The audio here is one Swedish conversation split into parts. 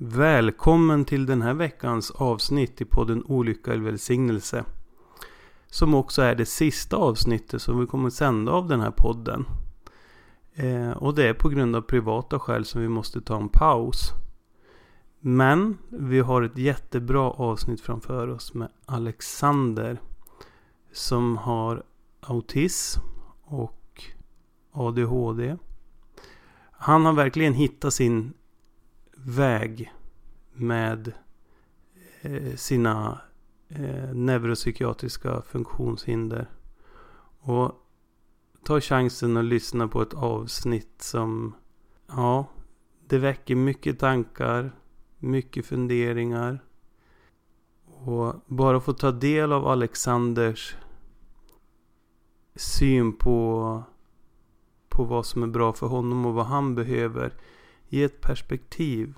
Välkommen till den här veckans avsnitt i podden Olycka eller välsignelse. Som också är det sista avsnittet som vi kommer sända av den här podden. Eh, och det är på grund av privata skäl som vi måste ta en paus. Men vi har ett jättebra avsnitt framför oss med Alexander. Som har autism och ADHD. Han har verkligen hittat sin väg med eh, sina eh, neuropsykiatriska funktionshinder. Och ta chansen att lyssna på ett avsnitt som, ja, det väcker mycket tankar, mycket funderingar. Och bara få ta del av Alexanders syn på, på vad som är bra för honom och vad han behöver. Ge ett perspektiv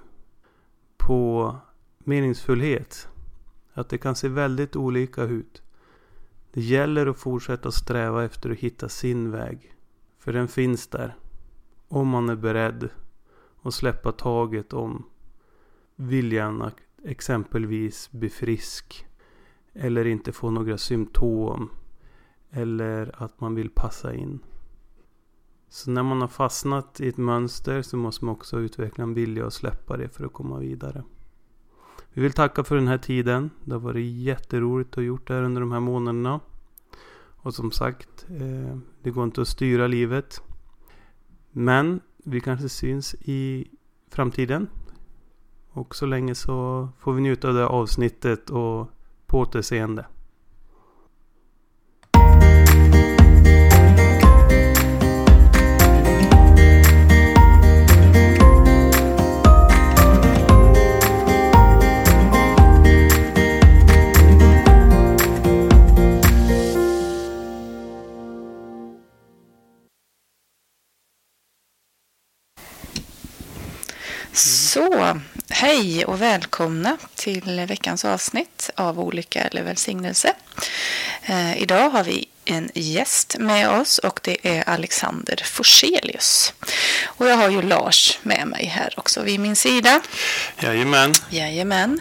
på meningsfullhet. Att det kan se väldigt olika ut. Det gäller att fortsätta sträva efter att hitta sin väg. För den finns där. Om man är beredd att släppa taget om viljan att exempelvis bli frisk. Eller inte få några symptom. Eller att man vill passa in. Så när man har fastnat i ett mönster så måste man också utveckla en vilja att släppa det för att komma vidare. Vi vill tacka för den här tiden. Det har varit jätteroligt att ha gjort det här under de här månaderna. Och som sagt, eh, det går inte att styra livet. Men vi kanske syns i framtiden. Och så länge så får vi njuta av det avsnittet och på återseende. Hej och välkomna till veckans avsnitt av Olycka eller välsignelse. Eh, idag har vi en gäst med oss och det är Alexander Forselius. Och jag har ju Lars med mig här också vid min sida. Jajamän. Jajamän.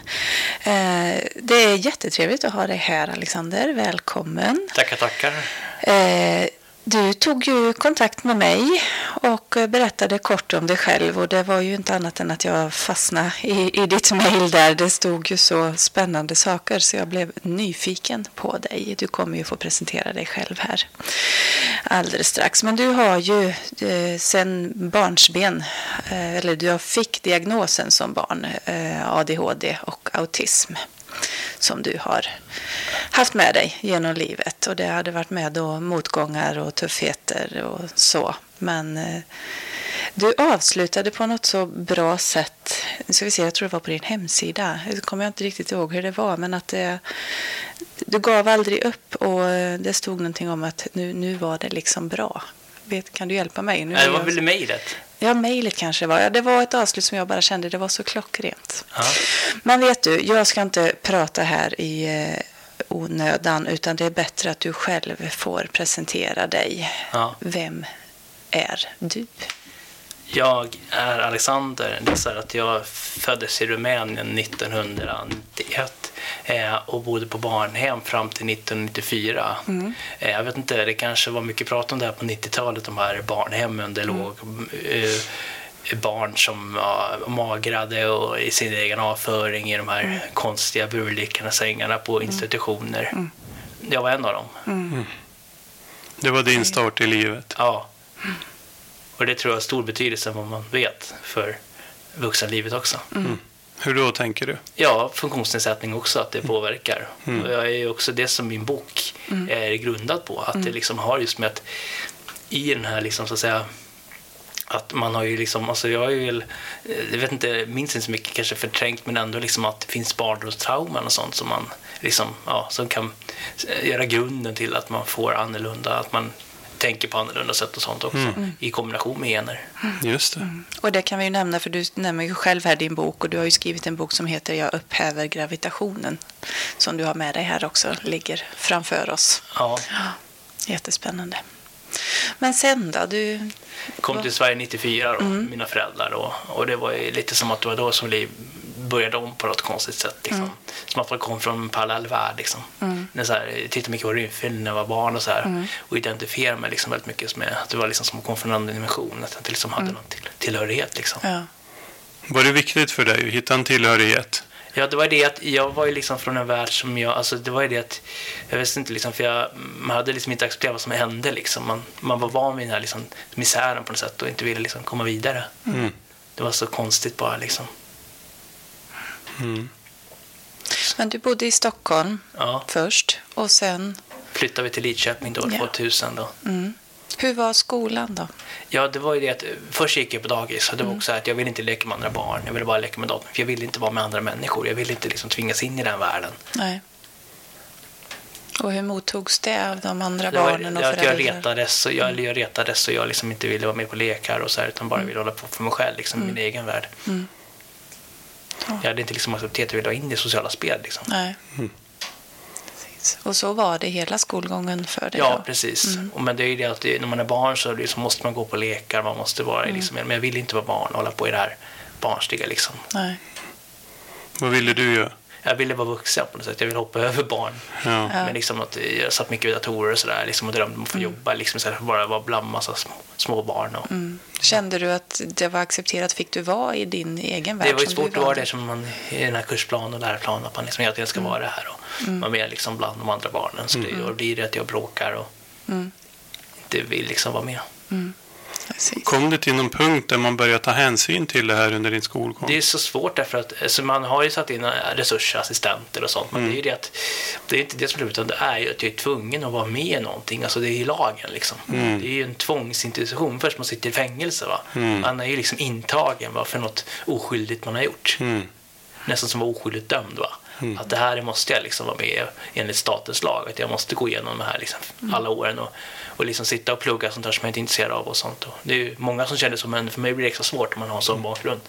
Eh, det är jättetrevligt att ha dig här Alexander. Välkommen. Tackar, tackar. Eh, du tog ju kontakt med mig och berättade kort om dig själv och det var ju inte annat än att jag fastnade i, i ditt mejl där. Det stod ju så spännande saker så jag blev nyfiken på dig. Du kommer ju få presentera dig själv här alldeles strax. Men du har ju eh, sen barnsben, eh, eller du fick diagnosen som barn, eh, ADHD och autism som du har haft med dig genom livet. Och det hade varit med då motgångar och tuffheter och så. Men eh, du avslutade på något så bra sätt. Nu ska vi se, jag tror det var på din hemsida. Nu kommer jag inte riktigt ihåg hur det var. Men att det, du gav aldrig upp och det stod någonting om att nu, nu var det liksom bra. Vet, kan du hjälpa mig? Nu Nej, det var jag... väl mejlet? Ja, mejlet kanske det var. Ja, det var ett avslut som jag bara kände, det var så klockrent. Ja. Men vet du, jag ska inte prata här i eh, onödan, utan det är bättre att du själv får presentera dig. Ja. Vem är du? Jag är Alexander. Det är så att jag föddes i Rumänien 1991 eh, och bodde på barnhem fram till 1994. Eh, jag vet inte, det kanske var mycket prat om det här på 90-talet, de här barnhemmen. Det låg eh, barn som magrade och i sin egen avföring i de här konstiga burlikarna sängarna på institutioner. Jag var en av dem. Det var din start i livet. Ja. Och det tror jag har stor betydelse vad man vet för vuxenlivet också. Hur då tänker du? Ja, funktionsnedsättning också, att det påverkar. Och jag är ju också det som min bok är grundad på. Att det liksom har just med att i den här liksom så att säga att man har ju liksom, alltså jag är ju, väl- jag vet inte, minns inte så mycket kanske förträngt men ändå liksom att det finns barndomstrauman och sånt som man liksom, ja, som kan göra grunden till att man får annorlunda, att man tänker på annorlunda sätt och sånt också i kombination med gener. Just det. Och det kan vi ju nämna, för du nämner ju själv här din bok och du har ju skrivit en bok som heter Jag upphäver gravitationen. Som du har med dig här också, ligger framför oss. Ja. Jättespännande. Men sen då? Du... kom till Sverige 94 då, mina föräldrar då. Och det var ju lite som att det var då som liv, började om på något konstigt sätt. Liksom. Som att man kom från en parallell värld. Liksom. När så här, jag tittade mycket på rymdfilm när jag var barn och, så här, och identifierade mig liksom väldigt mycket med att det var liksom som att komma från en annan dimension. Att jag inte liksom hade någon till, tillhörighet. Liksom. Ja. Var det viktigt för dig att hitta en tillhörighet? Ja, det var det att jag var ju liksom från en värld som jag, alltså det var ju det att, jag visste inte liksom, för jag, man hade liksom inte accepterat vad som hände liksom. Man, man var van vid den här liksom misären på något sätt och inte ville liksom komma vidare. Mm. Det var så konstigt bara liksom. Mm. Men du bodde i Stockholm Ja, först och sen... flyttade vi till Lidköping då, Ja. 2000 då. Mm. Hur var skolan då? Ja, det var ju det att först gick jag på dagis och det var också att jag ville inte leka med andra barn. Jag ville bara leka med dem. För jag ville inte vara med andra människor. Jag ville inte liksom tvingas in i den världen. Nej. Och hur mottogs det av de andra Det var barnen och att jag föräldrar? retades och jag, eller jag retades och jag liksom inte ville vara med på lekar och så här, utan bara ville hålla på för mig själv, liksom, i min egen värld. Mm. Jag hade inte liksom accepterat att vilja vara in i sociala spel. Liksom. Nej. Mm. Och så var det hela skolgången för dig Ja, då? precis. Mm. Och men det är ju det att när man är barn så liksom måste man gå på lekar, man måste vara Mm. liksom, men jag ville inte vara barn och hålla på i det här barnsliga liksom. Nej. Vad ville du göra? Jag ville vara vuxen på något sätt, jag ville hoppa över barn. Ja. Men liksom att jag satt mycket vid datorer och sådär liksom, och drömde om att få jobba liksom, istället för bara vara bland massa små, små barn. Och, Mm. Kände du att det var accepterat? Fick du vara i din egen värld? Det var ju svårt att vara det som man, i den här kursplanen och läroplanen, att man liksom hela tiden ska vara det här och vara med liksom bland de andra barnen. Så det, och blir det att jag bråkar och Mm. inte vill liksom vara med. Precis. Kom det till någon punkt där man började ta hänsyn till det här under din skolgång? Det är så svårt därför att alltså man har ju satt in eh, resurser, assistenter och sånt, men det är ju det att det är inte det som är utan det är ju att jag är tvungen att vara med i någonting. Alltså det är ju lagen liksom. Det är ju en tvångsinstitution först man sitter i fängelse. Va? Man är ju liksom intagen va, för något oskyldigt man har gjort. Mm. nästan som var oskyldigt dömd. Va? Att det här måste jag liksom vara med enligt statens lag. Att jag måste gå igenom de här liksom, alla åren och, och liksom sitta och plugga sånt där som jag inte är intresserad av. och sånt. Och det är ju många som känner så, men för mig blir det extra svårt om man har en sån bakgrund.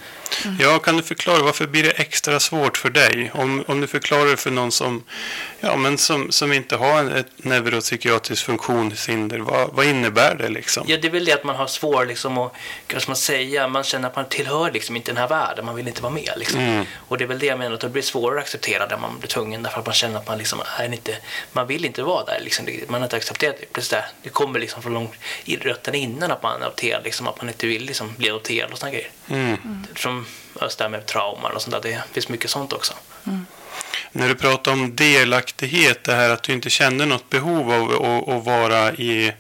Ja, kan du förklara varför blir det extra svårt för dig? Om, om du förklarar det för någon som, ja, men som, som inte har en- ett neuropsykiatriskt funktionshinder, vad, vad innebär det liksom? Ja, det är väl det att man har svår liksom att, man säga, man känner att man tillhör liksom inte den här världen, man vill inte vara med liksom. Mm. Och det är väl det jag menar, att det blir svårare att acceptera där man blir tvungen därför att man känner att man liksom är inte, man vill inte vara där liksom, riktigt. man har inte accepterat det. Precis där. Det kommer liksom från långt i rötterna innan att man är adopterad, liksom, att man inte vill liksom bli adopterad och sådana grejer. Mm. Som just det här med trauman och sånt där, det finns mycket sånt också. När du pratar om delaktighet, det här att du inte kände något behov av att, att vara i,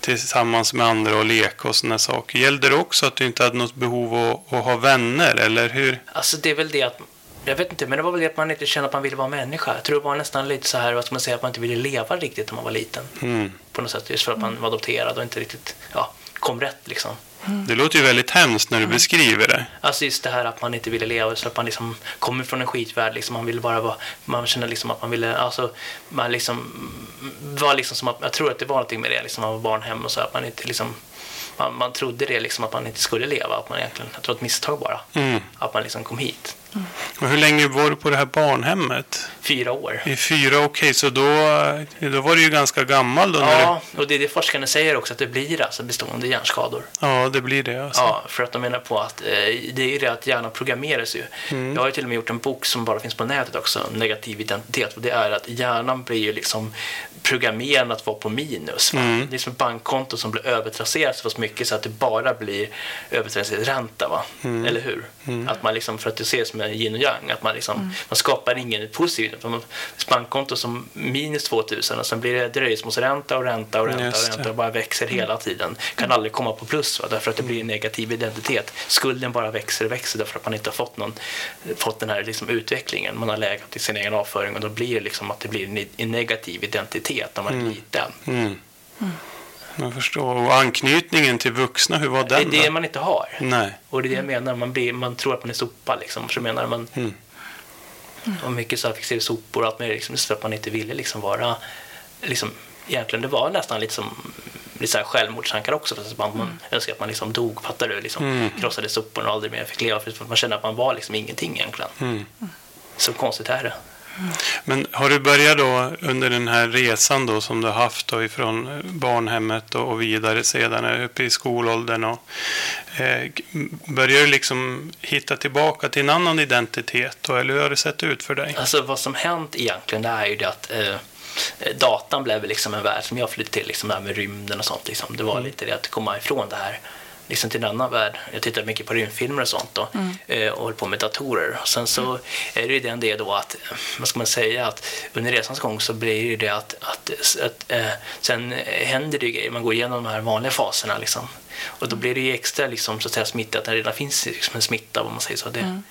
tillsammans med andra och leka och sådana saker. Gällde det också att du inte hade något behov av att ha vänner, eller hur? Alltså det är väl det att jag vet inte, men det var väl det att man inte kände att man ville vara människa. Jag tror det var nästan lite så här, vad ska man säga, att man inte ville leva riktigt när man var liten. Mm. På något sätt, just för att man var adopterad och inte riktigt ja, kom rätt liksom. Det låter ju väldigt hemskt när du beskriver det. Alltså just det här att man inte ville leva, så att man liksom kommer från en skitvärld, liksom, man ville bara vara, man kände liksom att man ville, alltså, man liksom, var liksom som att, jag tror att det var någonting med det, liksom, man var barnhem och så, att man inte liksom, man, man trodde det liksom att man inte skulle leva, att man egentligen, jag tror ett misstag bara, Mm. att man liksom kom hit. Och hur länge var du på det här barnhemmet? Fyra år. I fyra, okej, så då, då var du ju ganska gammal då? När Ja, och det är det forskarna säger också, att det blir alltså bestående hjärnskador. du, ja, det blir det alltså. Ja, för att de menar på att eh, det är ju det att hjärnan programmeras ju. Jag har ju till och med gjort en bok som bara finns på nätet också, Negativ identitet. Och det är att hjärnan blir ju liksom programmerad att vara på minus. Va? Det är som ett bankkonto som blir övertrasserat så pass mycket så att det bara blir övertrasserad Va? Eller hur? Att man liksom, för att det en yin och yang, att man, liksom, man skapar ingen positiv utan man- bankkonto som minus 2000 och sen blir det dröjsmålsränta och ränta och ränta och ränta och bara växer hela tiden. Kan aldrig komma på plus va? därför att det blir en negativ identitet. Skulden bara växer och växer därför att man inte har fått, någon, fått den här liksom utvecklingen. Man har lägat i sin egen avföring och då blir det liksom att det blir en, negativ identitet när man är liten. Mm. Jag förstår. Och anknytningen till vuxna, hur var Det är den det då? man inte har. Nej. Och det är det jag menar, man, blir, man tror att man är sopa liksom. Så menar man, Mm. och mycket så här fixerade sopor och allt möjligt, liksom, för att man inte ville liksom vara, liksom, egentligen det var nästan lite som lite så här självmordstankar också, för att man, man önskar att man liksom dog, fattar du? Liksom, Mm. Krossade soporna och aldrig mer fick leva, för att man kände att man var liksom ingenting egentligen. Mm. Så konstigt är det. Men har du börjat då under den här resan då som du har haft då ifrån barnhemmet och vidare sedan uppe i skolåldern och eh, börjar du liksom hitta tillbaka till en annan identitet då, eller hur har det sett ut för dig? Alltså vad som hänt egentligen det är ju det att eh, datan blev liksom en värld som jag flyttade till, liksom det här med rymden och sånt. Liksom. Det var mm. lite det att komma ifrån det här liksom till en annan värld. Jag tittar mycket på rymdfilmer och sånt då, mm. Eh, och håller på med datorer. Och sen så mm. är det ju den det då att, vad ska man säga, att under resans gång så blir det att, att, att äh, sen händer det ju grejer, man går igenom de här vanliga faserna liksom. Och då blir det ju extra liksom, så att säga, smittat när det redan finns liksom, en smitta, om man säger så. Det, mm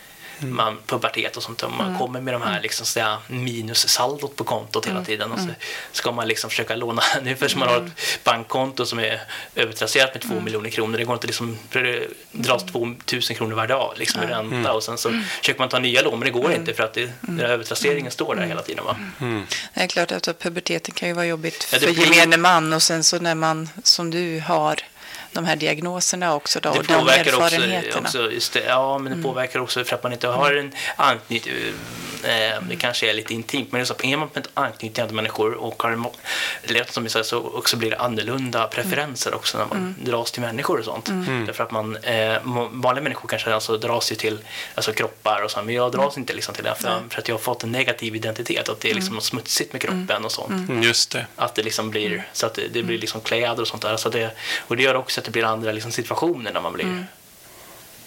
mm. man, pubertet och sånt. Och man mm. kommer med de här mm. liksom, sådär, minussaldot på kontot hela mm. tiden och så mm. ska man liksom försöka låna. Ungefär som man har ett bankkonto som är övertrasserat med två miljoner kronor. Det går inte liksom, det dras två tusen kronor varje dag liksom, i ränta och sen så försöker man ta nya lån men det går inte för att det, den här övertrasseringen står där hela tiden. Va? Det är klart att puberteten kan ju vara jobbigt för ja, gemene man och sen så när man som du har de här diagnoserna också då, det och de erfarenheterna. Också, också det, ja, men det mm. påverkar också för att man inte har en anknytning. Eh, det kanske är lite intimt, men så är man med anknytning till andra människor och har lätt som så, så också blir det annorlunda preferenser mm. också när man mm. dras till människor och sånt. Mm. mm. Därför att man, eh, vanliga människor kanske alltså dras ju till alltså, kroppar och så, men jag dras inte liksom till det för, för, att jag har fått en negativ identitet, att det är liksom något smutsigt med kroppen och sånt. Just det. Att det liksom blir, så att det, det blir liksom kläder och sånt där. Så det, och det gör också att det blir andra liksom, situationer när man blir. Mm.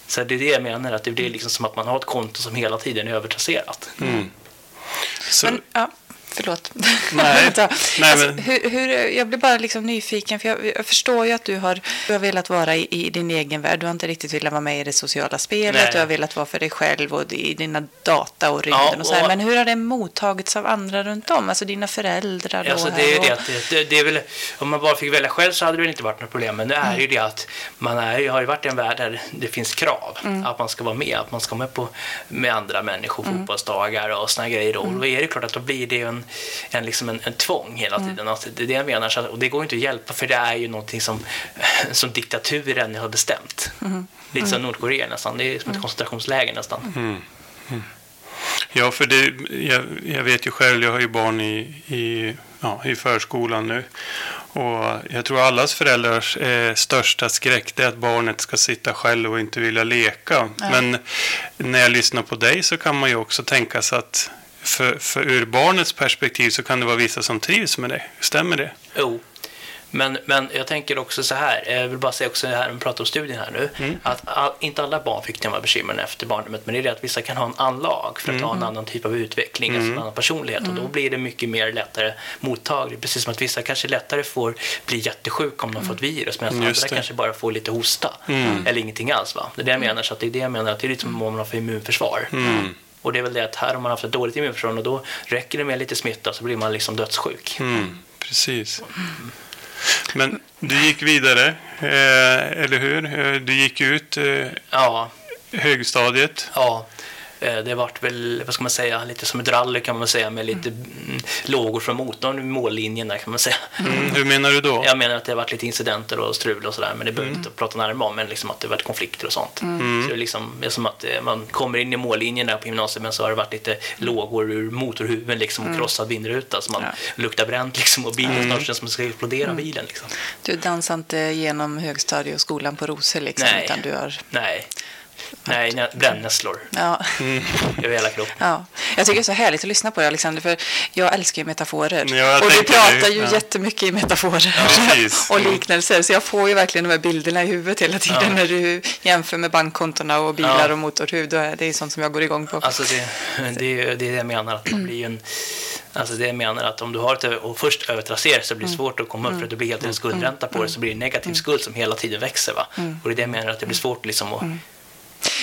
Så det är det jag menar, att det blir liksom som att man har ett konto som hela tiden är övertrasserat. Mm. Så... Men, ja. Förlåt. Nej. Nej alltså, men... hur, hur, jag blir bara liksom nyfiken, för jag, jag, förstår ju att du har, du har velat vara i, i, din egen värld. Du har inte riktigt velat vara med i det sociala spelet. Nej. Du har velat vara för dig själv och i dina data och rymden. Ja, och, och så här. Men hur har det mottagits av andra runt om? Alltså dina föräldrar? Då alltså, det är och... det, det, det, är väl, om man bara fick välja själv så hade det väl inte varit något problem. Men nu är mm. ju det att man är, har ju varit i en värld där det finns krav. Mm. Att man ska vara med, att man ska vara med på, med andra människor, mm. fotbollsdagar och såna grejer. Och mm. då är det klart att då blir det en, en, liksom en, en tvång hela mm. tiden. Mm. Alltså, det är det jag menar. Så, och det går inte att hjälpa för det är ju någonting som, som diktaturen har bestämt. Mm. Lite som mm. Nordkorea nästan. Det är som ett mm. koncentrationsläger nästan. Ja, för det, jag, jag, vet ju själv, jag har ju barn i, i, ja, i förskolan nu. Och jag tror allas föräldrars eh, största skräck är att barnet ska sitta själv och inte vilja leka. Ja. Men när jag lyssnar på dig så kan man ju också tänka sig att för, för ur barnets perspektiv så kan det vara vissa som trivs med det. Stämmer det? Jo. Men, men jag tänker också så här, jag vill bara säga också här, vi pratar om studien här nu, mm. att all, inte alla barn fick de här bekymren efter barndomen, men det är det att vissa kan ha en anlag för att mm. ha en annan typ av utveckling, mm. alltså en annan personlighet och då mm. blir det mycket mer lättare mottagligt. Precis som att vissa kanske lättare får bli jättesjuka om de får mm. virus, medan andra det. kanske bara får lite hosta mm. eller ingenting alls. Va? Det är det jag menar, så att det är det jag menar, att det är lite som om man för immunförsvar. Och det är väl det att här har man haft ett dåligt immunförsvar och då räcker det med lite smitta så blir man liksom dödssjuk. Mm, precis. Men du gick vidare, eh, eller hur? Eh, du gick ut eh, ja. högstadiet. Ja. Eh, det vart väl, vad ska man säga, lite som ett rally kan man säga med lite mm. lågor från motorn i mållinjen där kan man säga. Mm, hur menar du då? Jag menar att det har varit lite incidenter och strul och sådär men det behöver mm. inte prata närmare om men liksom att det har varit konflikter och sånt. Mm. Så det är liksom det är som att eh, man kommer in i mållinjen där på gymnasiet men så har det varit lite lågor ur motorhuven liksom och mm. krossad vindruta så man ja. luktar bränt liksom och bilen mm. snart känns som att ska explodera bilen liksom. Du dansar inte genom högstadie och skolan på rosor liksom Nej. utan du har Nej. Nej, brännässlor. Ja. Mm. Över hela kroppen. Ja. Jag tycker det är så härligt att lyssna på dig, Alexander, för jag älskar ju metaforer. Ja, och du pratar ju ja. jättemycket i metaforer ja, och liknelser, så jag får ju verkligen de här bilderna i huvudet hela tiden ja. när du jämför med bankkontona och bilar och motorhud. Det är sånt som jag går igång på. Alltså det, det, är det jag menar, att man blir en Alltså det jag menar att om du har ett och först övertrasserar så blir det mm. svårt att komma upp för att det blir helt en skuldränta på det så blir det negativ skuld som hela tiden växer. Va? Mm. Och det är det jag menar att det blir svårt liksom att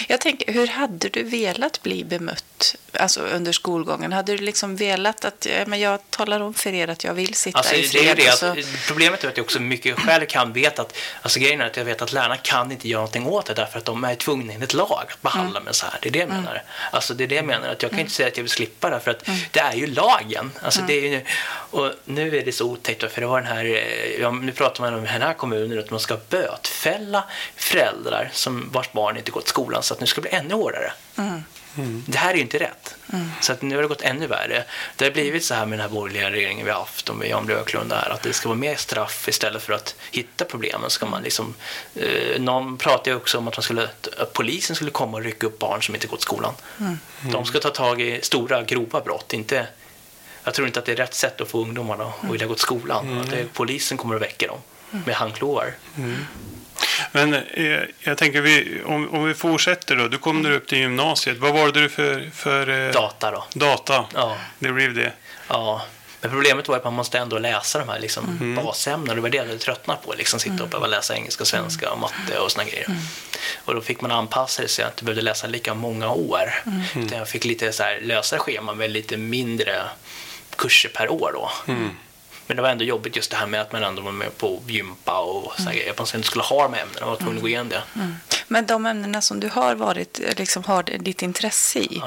jag tänker, hur hade du velat bli bemött alltså under skolgången? Hade du liksom velat att men jag talar om för er att jag vill sitta alltså, i fred? Det är det, så... Problemet är att jag också mycket själv kan veta att, alltså grejen är att jag vet att lärarna kan inte göra någonting åt det därför att de är tvungna enligt lag att behandla mm. mig så här. Det är det jag menar. Mm. Alltså det är det jag menar, att jag kan mm. inte säga att jag vill slippa det för att mm. det är ju lagen. Alltså det är ju, och nu är det så otäckt för det var den här, eh, ja, nu pratar man om den här kommunen att man ska bötfälla föräldrar som vars barn inte gått skolan så att nu ska det bli ännu hårdare. Det här är ju inte rätt. Så att nu har det gått ännu värre. Det har blivit så här med den här borgerliga regeringen vi har haft och med Jan Björklund där, att det ska vara mer straff istället för att hitta problemen. Ska man liksom, eh, någon pratar ju också om att, man skulle, att polisen skulle komma och rycka upp barn som inte gått skolan. De ska ta tag i stora, grova brott, inte jag tror inte att det är rätt sätt att få ungdomarna att vilja gå till skolan. Att är, polisen kommer att väcka dem med handklovar. Men eh, jag tänker, vi, om, om vi fortsätter då. Du kom där upp till gymnasiet. Vad valde du för, för eh, Data då. data? Ja. Det blev det. Ja, men problemet var att man måste ändå läsa de här liksom basämnena. Det var det jag tröttnade på. Liksom sitta och behöva läsa engelska, svenska och matte och såna grejer. Och då fick man anpassa det så jag inte behövde läsa lika många år. Utan jag fick lite så här lösa scheman med lite mindre kurser per år då. Men det var ändå jobbigt just det här med att man ändå var med på gympa och såna grejer. Att man sen skulle ha de här ämnena. Och var tvungen att gå igenom det. Men de ämnena som du har varit, liksom har ditt intresse i,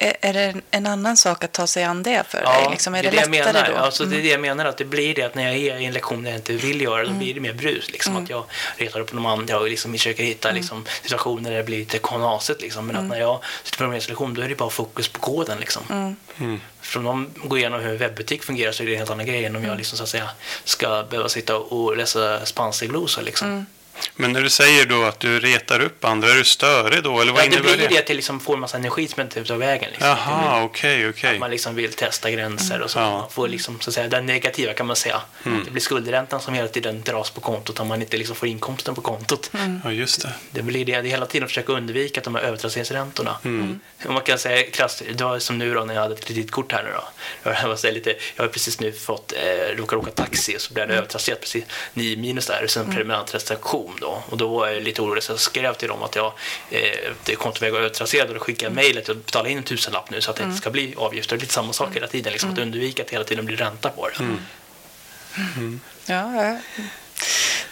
är, är det en, annan sak att ta sig an det för dig? Liksom, är det, jag lättare menar. då? Mm. Alltså, det är det jag menar, att det blir det att när jag är i en lektion där jag inte vill göra då blir det mer brus. Liksom, Mm. Att jag retar upp de andra och liksom försöker hitta liksom, situationer där det blir lite knasigt. Liksom. Men Mm. att när jag sitter på en lektion då är det bara fokus på koden. Liksom. Mm. För om de går igenom hur en webbutik fungerar så är det en helt annan grej än om Mm. jag liksom, så att säga, ska behöva sitta och läsa spanska glosor. Liksom. Mm. Men när du säger då att du retar upp andra, är du störig då? Eller vad Ja, det innebär blir det? det att jag liksom får en massa energi som inte tar vägen. Liksom. Jaha, okej, okej. Att man liksom vill testa gränser och så. Ja. Man får liksom, så att säga, den negativa kan man säga. Det blir skuldräntan som hela tiden dras på kontot om man inte liksom får inkomsten på kontot. Ja, just det. Det blir det. Det är hela tiden att försöka undvika de här övertrasseringsräntorna. Och Man kan säga klass, det var som nu då när jag hade ett kreditkort här nu då. Jag, var så lite, jag har precis nu fått, eh, råkat åka taxi och så blev det övertrasserat precis 9 minus där och sen prenumerantrestriktion då. Och då var jag lite orolig så jag skrev till dem att jag, eh, det är kontoväg var övertrasserad och då skickade jag mejl att jag betalar in en tusenlapp nu så att det inte ska bli avgifter. Det blir lite samma sak hela tiden, liksom, att undvika att hela tiden bli ränta på det. Ja, ja.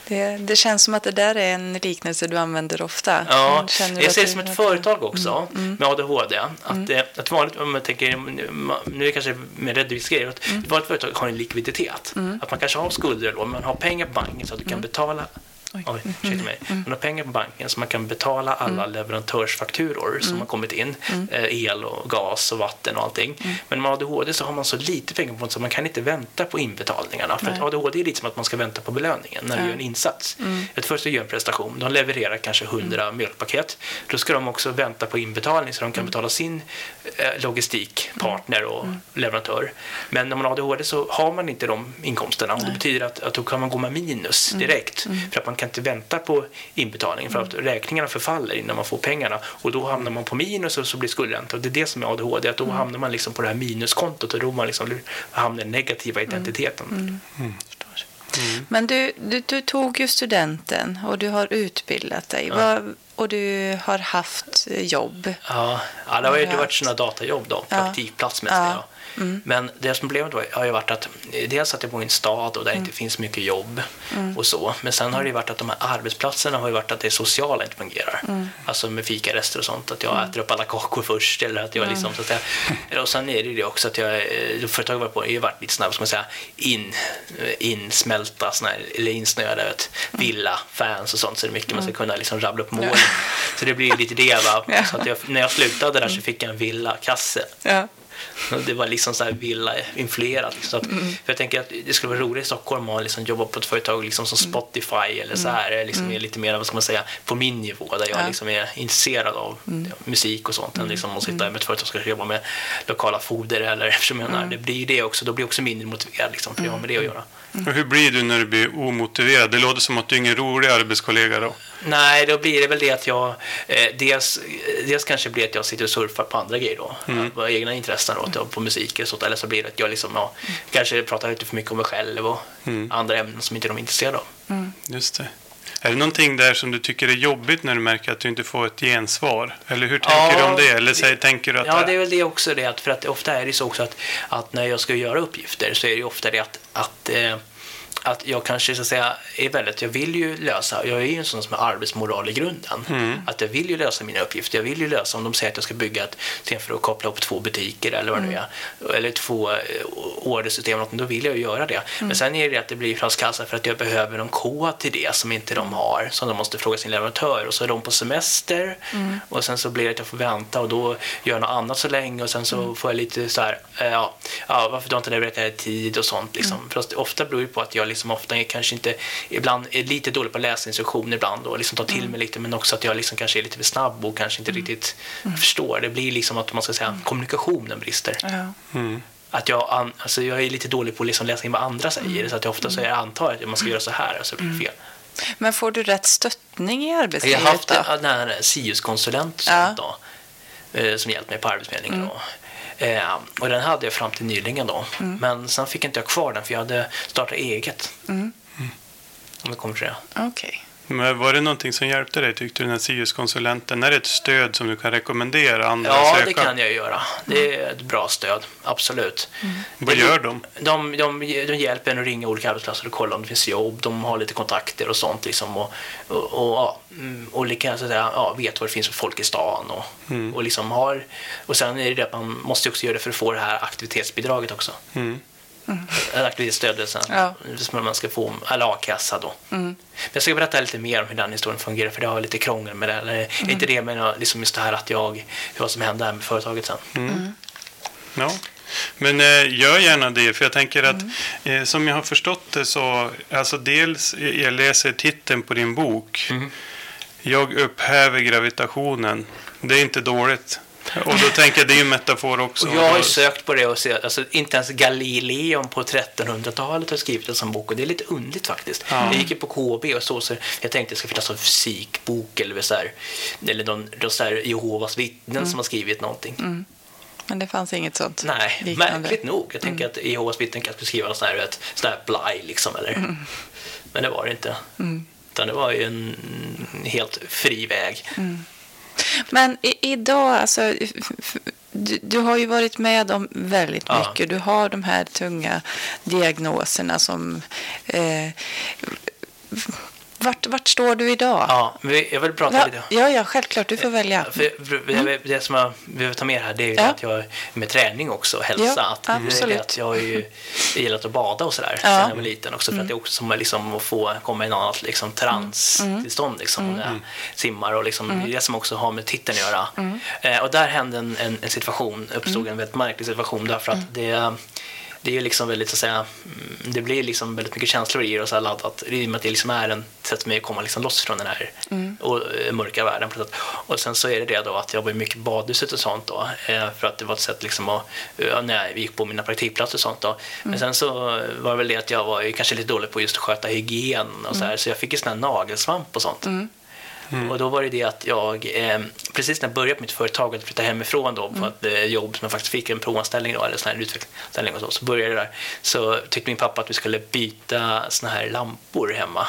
Det, det känns som att det där är en liknelse du använder ofta. Ja, jag ser det som ett företag också med ADHD. Att, eh, att vanligt, om jag tänker, nu är det kanske mer redovisningsgrejer, att ett vanligt företag har en likviditet. Att man kanske har skulder eller lån, men man har pengar på banken så att du kan betala Oj, ursäkta mig. Man har pengar på banken så man kan betala alla leverantörsfakturor som har kommit in. Eh, el och gas och vatten och allting. Men med ADHD så har man så lite pengar på så man kan inte vänta på inbetalningarna. För att ADHD är lite som att man ska vänta på belöningen när du gör en insats. Ett först du gör en prestation, de levererar kanske 100 mjölkpaket. Då ska de också vänta på inbetalning så de kan betala sin logistikpartner och leverantör. Men när man har ADHD så har man inte de inkomsterna. Och det betyder att, att då kan man gå med minus direkt. För att man kan inte vänta på inbetalningen. För att räkningarna förfaller innan man får pengarna. Och då hamnar man på minus och så blir skuldränta. Och det är det som är ADHD, att då hamnar man liksom på det här minuskontot. Och då man liksom hamnar i den negativa identiteten. Men du, du, du tog ju studenten och du har utbildat dig. Vad, och du har haft jobb. Ja, ja det har ju Ja. varit sådana datajobb då, Ja. praktikplats mest. Ja. Ja. Men det som problemet var, har ju varit att dels att jag bor i en stad och där det inte finns mycket jobb och så. Men sen har det ju varit att de här arbetsplatserna har ju varit att det sociala inte fungerar. Alltså med fikarester och sånt, att jag äter upp alla kakor först eller att jag liksom så att säga. Och sen är det ju det också att jag, eh, företaget var på, har ju varit lite snabbt, ska man säga, in, eh, insmälta såna eller insnöade vet, villa, fans och sånt så det är mycket man ska kunna liksom rabbla upp mål. Så det blir lite det va. Ja. Så att jag, när jag slutade där så fick jag en villakasse. Ja. Det var liksom så här villa-influerat. Liksom. Mm. för jag tänker att det skulle vara roligt i Stockholm att liksom jobba på ett företag liksom som Mm. Spotify eller så här. Liksom är lite mer, vad ska man säga, på min nivå där jag Ja. Mm. liksom är intresserad av ja, musik och sånt. Än liksom att sitta med ett företag som ska jobba med lokala foder eller eftersom jag Mm. menar, det blir det också. Då blir jag också mindre motiverad liksom, för jag har med det att göra. Och hur blir du när du blir omotiverad? Det låter som att du är ingen rolig arbetskollega då. Nej, då blir det väl det att jag eh, dels, dels kanske blir att jag sitter och surfar på andra grejer då, Mm. på egna intressen då, på musik eller sånt, eller så blir det att jag liksom, ja, kanske pratar lite för mycket om mig själv och Mm. andra ämnen som inte de är intresserade av. Just det. Är det någonting där som du tycker är jobbigt när du märker att du inte får ett gensvar? Eller hur tänker Ja, du om det? Eller säger, tänker du att Ja, det är väl det också det, att, för att ofta är det så också att, att när jag ska göra uppgifter så är det ofta det att, att eh, att jag kanske så att säga är väldigt, jag vill ju lösa, jag är ju en sån som har arbetsmoral i grunden. Mm. Att jag vill ju lösa mina uppgifter. Jag vill ju lösa om de säger att jag ska bygga ett system för att koppla upp två butiker eller vad det nu är. Eller två eh, ordersystem, då vill jag ju göra det. Men sen är det att det blir flaskhalsar för att jag behöver någon kod till det som inte de har. Som de måste fråga sin leverantör och så är de på semester och sen så blir det att jag får vänta och då gör jag något annat så länge och sen så får jag lite så här, eh, ja, ja varför du har inte levererat i tid och sånt liksom. För att ofta beror det på att jag liksom ofta är kanske inte, ibland är lite dålig på att läsa instruktioner ibland och liksom ta till mig lite men också att jag liksom kanske är lite för snabb och kanske inte riktigt förstår. Det blir liksom att man ska säga kommunikationen brister. Ja. Mm. Att jag, alltså jag är lite dålig på att liksom läsa in vad andra säger så att jag ofta så jag antar att man ska göra så här och så blir det fel. Men får du rätt stöttning i Jag arbetslivet har haft en, den här SIUS-konsulent Ja. eh, som hjälpt mig på Arbetsförmedlingen. Då. Eh, och den hade jag fram till nyligen då. Men sen fick inte jag kvar den för jag hade startat eget. Mm. Om vi kommer till det. Okej. Men var det någonting som hjälpte dig, tyckte du, den här SIUS-konsulenten? Är det ett stöd som du kan rekommendera andra att Ja, det kan jag göra. Det är ett bra stöd, absolut. Vad Det- gör de? De, de, de hjälper en att ringa olika arbetsplatser och kolla om det finns jobb. De har lite kontakter och sånt. Liksom, och, och, och, mm, olika, så att säga, ja, vet vad det finns för folk i stan. Och, Mm. och, liksom har, och sen är det det att man måste också göra det för att få det här aktivitetsbidraget också. Mm. Eller Aktivitetsstödet Ja. som man ska få, eller a-kassa då. Men jag ska berätta lite mer om hur den historien fungerar för det har lite krångel med det. Eller inte det men liksom just det här att jag, vad som hände här med företaget sen. Ja. Men eh, gör gärna det, för jag tänker att Mm. eh, som jag har förstått det så, alltså dels, eh, jag läser titeln på din bok. Mm. Jag upphäver gravitationen. Det är inte dåligt. Och då tänker jag, det är ju en metafor också. Och jag har ju sökt på det och sett, alltså inte ens Galileon på 1300-talet har skrivit en sån bok och det är lite underligt faktiskt. Ja. Jag gick ju på KB och så, så jag tänkte det ska finnas en fysikbok eller så här, eller någon, någon så här Jehovas vittnen som har skrivit någonting. Men det fanns inget sånt Nej, liknande? märkligt nog. Jag tänker att Jehovas vittnen kanske skriva någon sån här, ett, sån här blaj liksom eller. Men det var det inte. Utan det var ju en helt fri väg. Men i, idag, alltså, du, du har ju varit med om väldigt Ja. mycket. Du har de här tunga diagnoserna som... Eh, vart, vart står du idag? Ja, jag vill prata ja, lite. ja, ja, självklart. Du får välja. För, för, det- Det som jag behöver ta med här det är ju Ja. att jag med träning också, hälsa. Ja, att, absolut. att jag har ju gillat att bada och sådär Ja. Mm. sen jag var liten också för att det är också som att liksom att få komma i en annat liksom, transtillstånd liksom, Mm. när jag simmar och liksom, det är det som också har med titeln att göra. Mm. Eh, och där hände en, en, en situation, uppstod en väldigt märklig situation därför Mm. att det det är ju liksom väldigt, så att säga, mm, det blir liksom väldigt mycket känslor i det och så här laddat. I och med att det liksom är en sätt mig att komma liksom loss från den här och, eh, mörka världen. på. Och sen så är det det då att jag var mycket i badhuset och sånt då. eh, För att det var ett sätt liksom att, eh, när jag gick på mina praktikplatser och sånt då. Men sen så var det väl det att jag var kanske lite dålig på just att sköta hygien och så här. Så jag fick ju sån här nagelsvamp och sånt. Och då var det det att jag, eh, precis när jag började på mitt företag och flyttade hemifrån då på ett eh, jobb som jag faktiskt fick en provanställning då, eller sån här utvecklingsanställning och så, så började det där. Så tyckte min pappa att vi skulle byta såna här lampor hemma.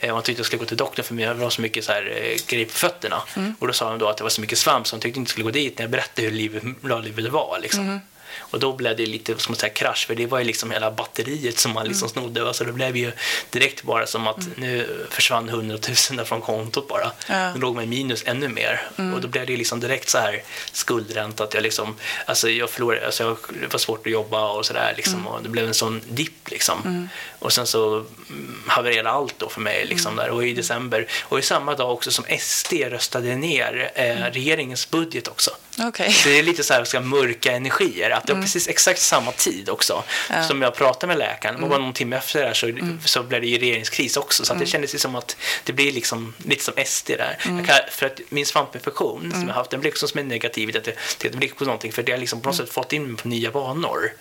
Eh, och han tyckte att jag skulle gå till doktorn för jag var så mycket så här eh, grejer på fötterna. Och då sa han då att det var så mycket svamp så han tyckte inte jag skulle gå dit när jag berättade hur livet, bra livet var liksom. Och då blev det lite som en krasch, för det var ju liksom hela batteriet som man liksom snodde. va. Så det blev ju direkt bara som att nu försvann hundratusen från kontot bara. Ja. Då låg man minus ännu mer. Och då blev det liksom direkt så här skuldränta att jag liksom, alltså jag förlorade, alltså jag, det var svårt att jobba och sådär liksom. Och det blev en sån dipp liksom. Och sen så mm, havererade allt då för mig liksom där. Och i december, och i samma dag också som SD röstade ner eh, regeringens budget också. Okej. Så det är lite så här ska mörka energier. Att det var precis exakt samma tid också Ja. som jag pratade med läkaren. Det var någon timme efter det här så, så blev det ju regeringskris också. Så det kändes ju som att det blir liksom lite som SD där. Kan, för att min svampinfektion som jag haft, den blir också som en negativitet. Det, det blir på någonting för det har liksom på något sätt fått in mig på nya banor.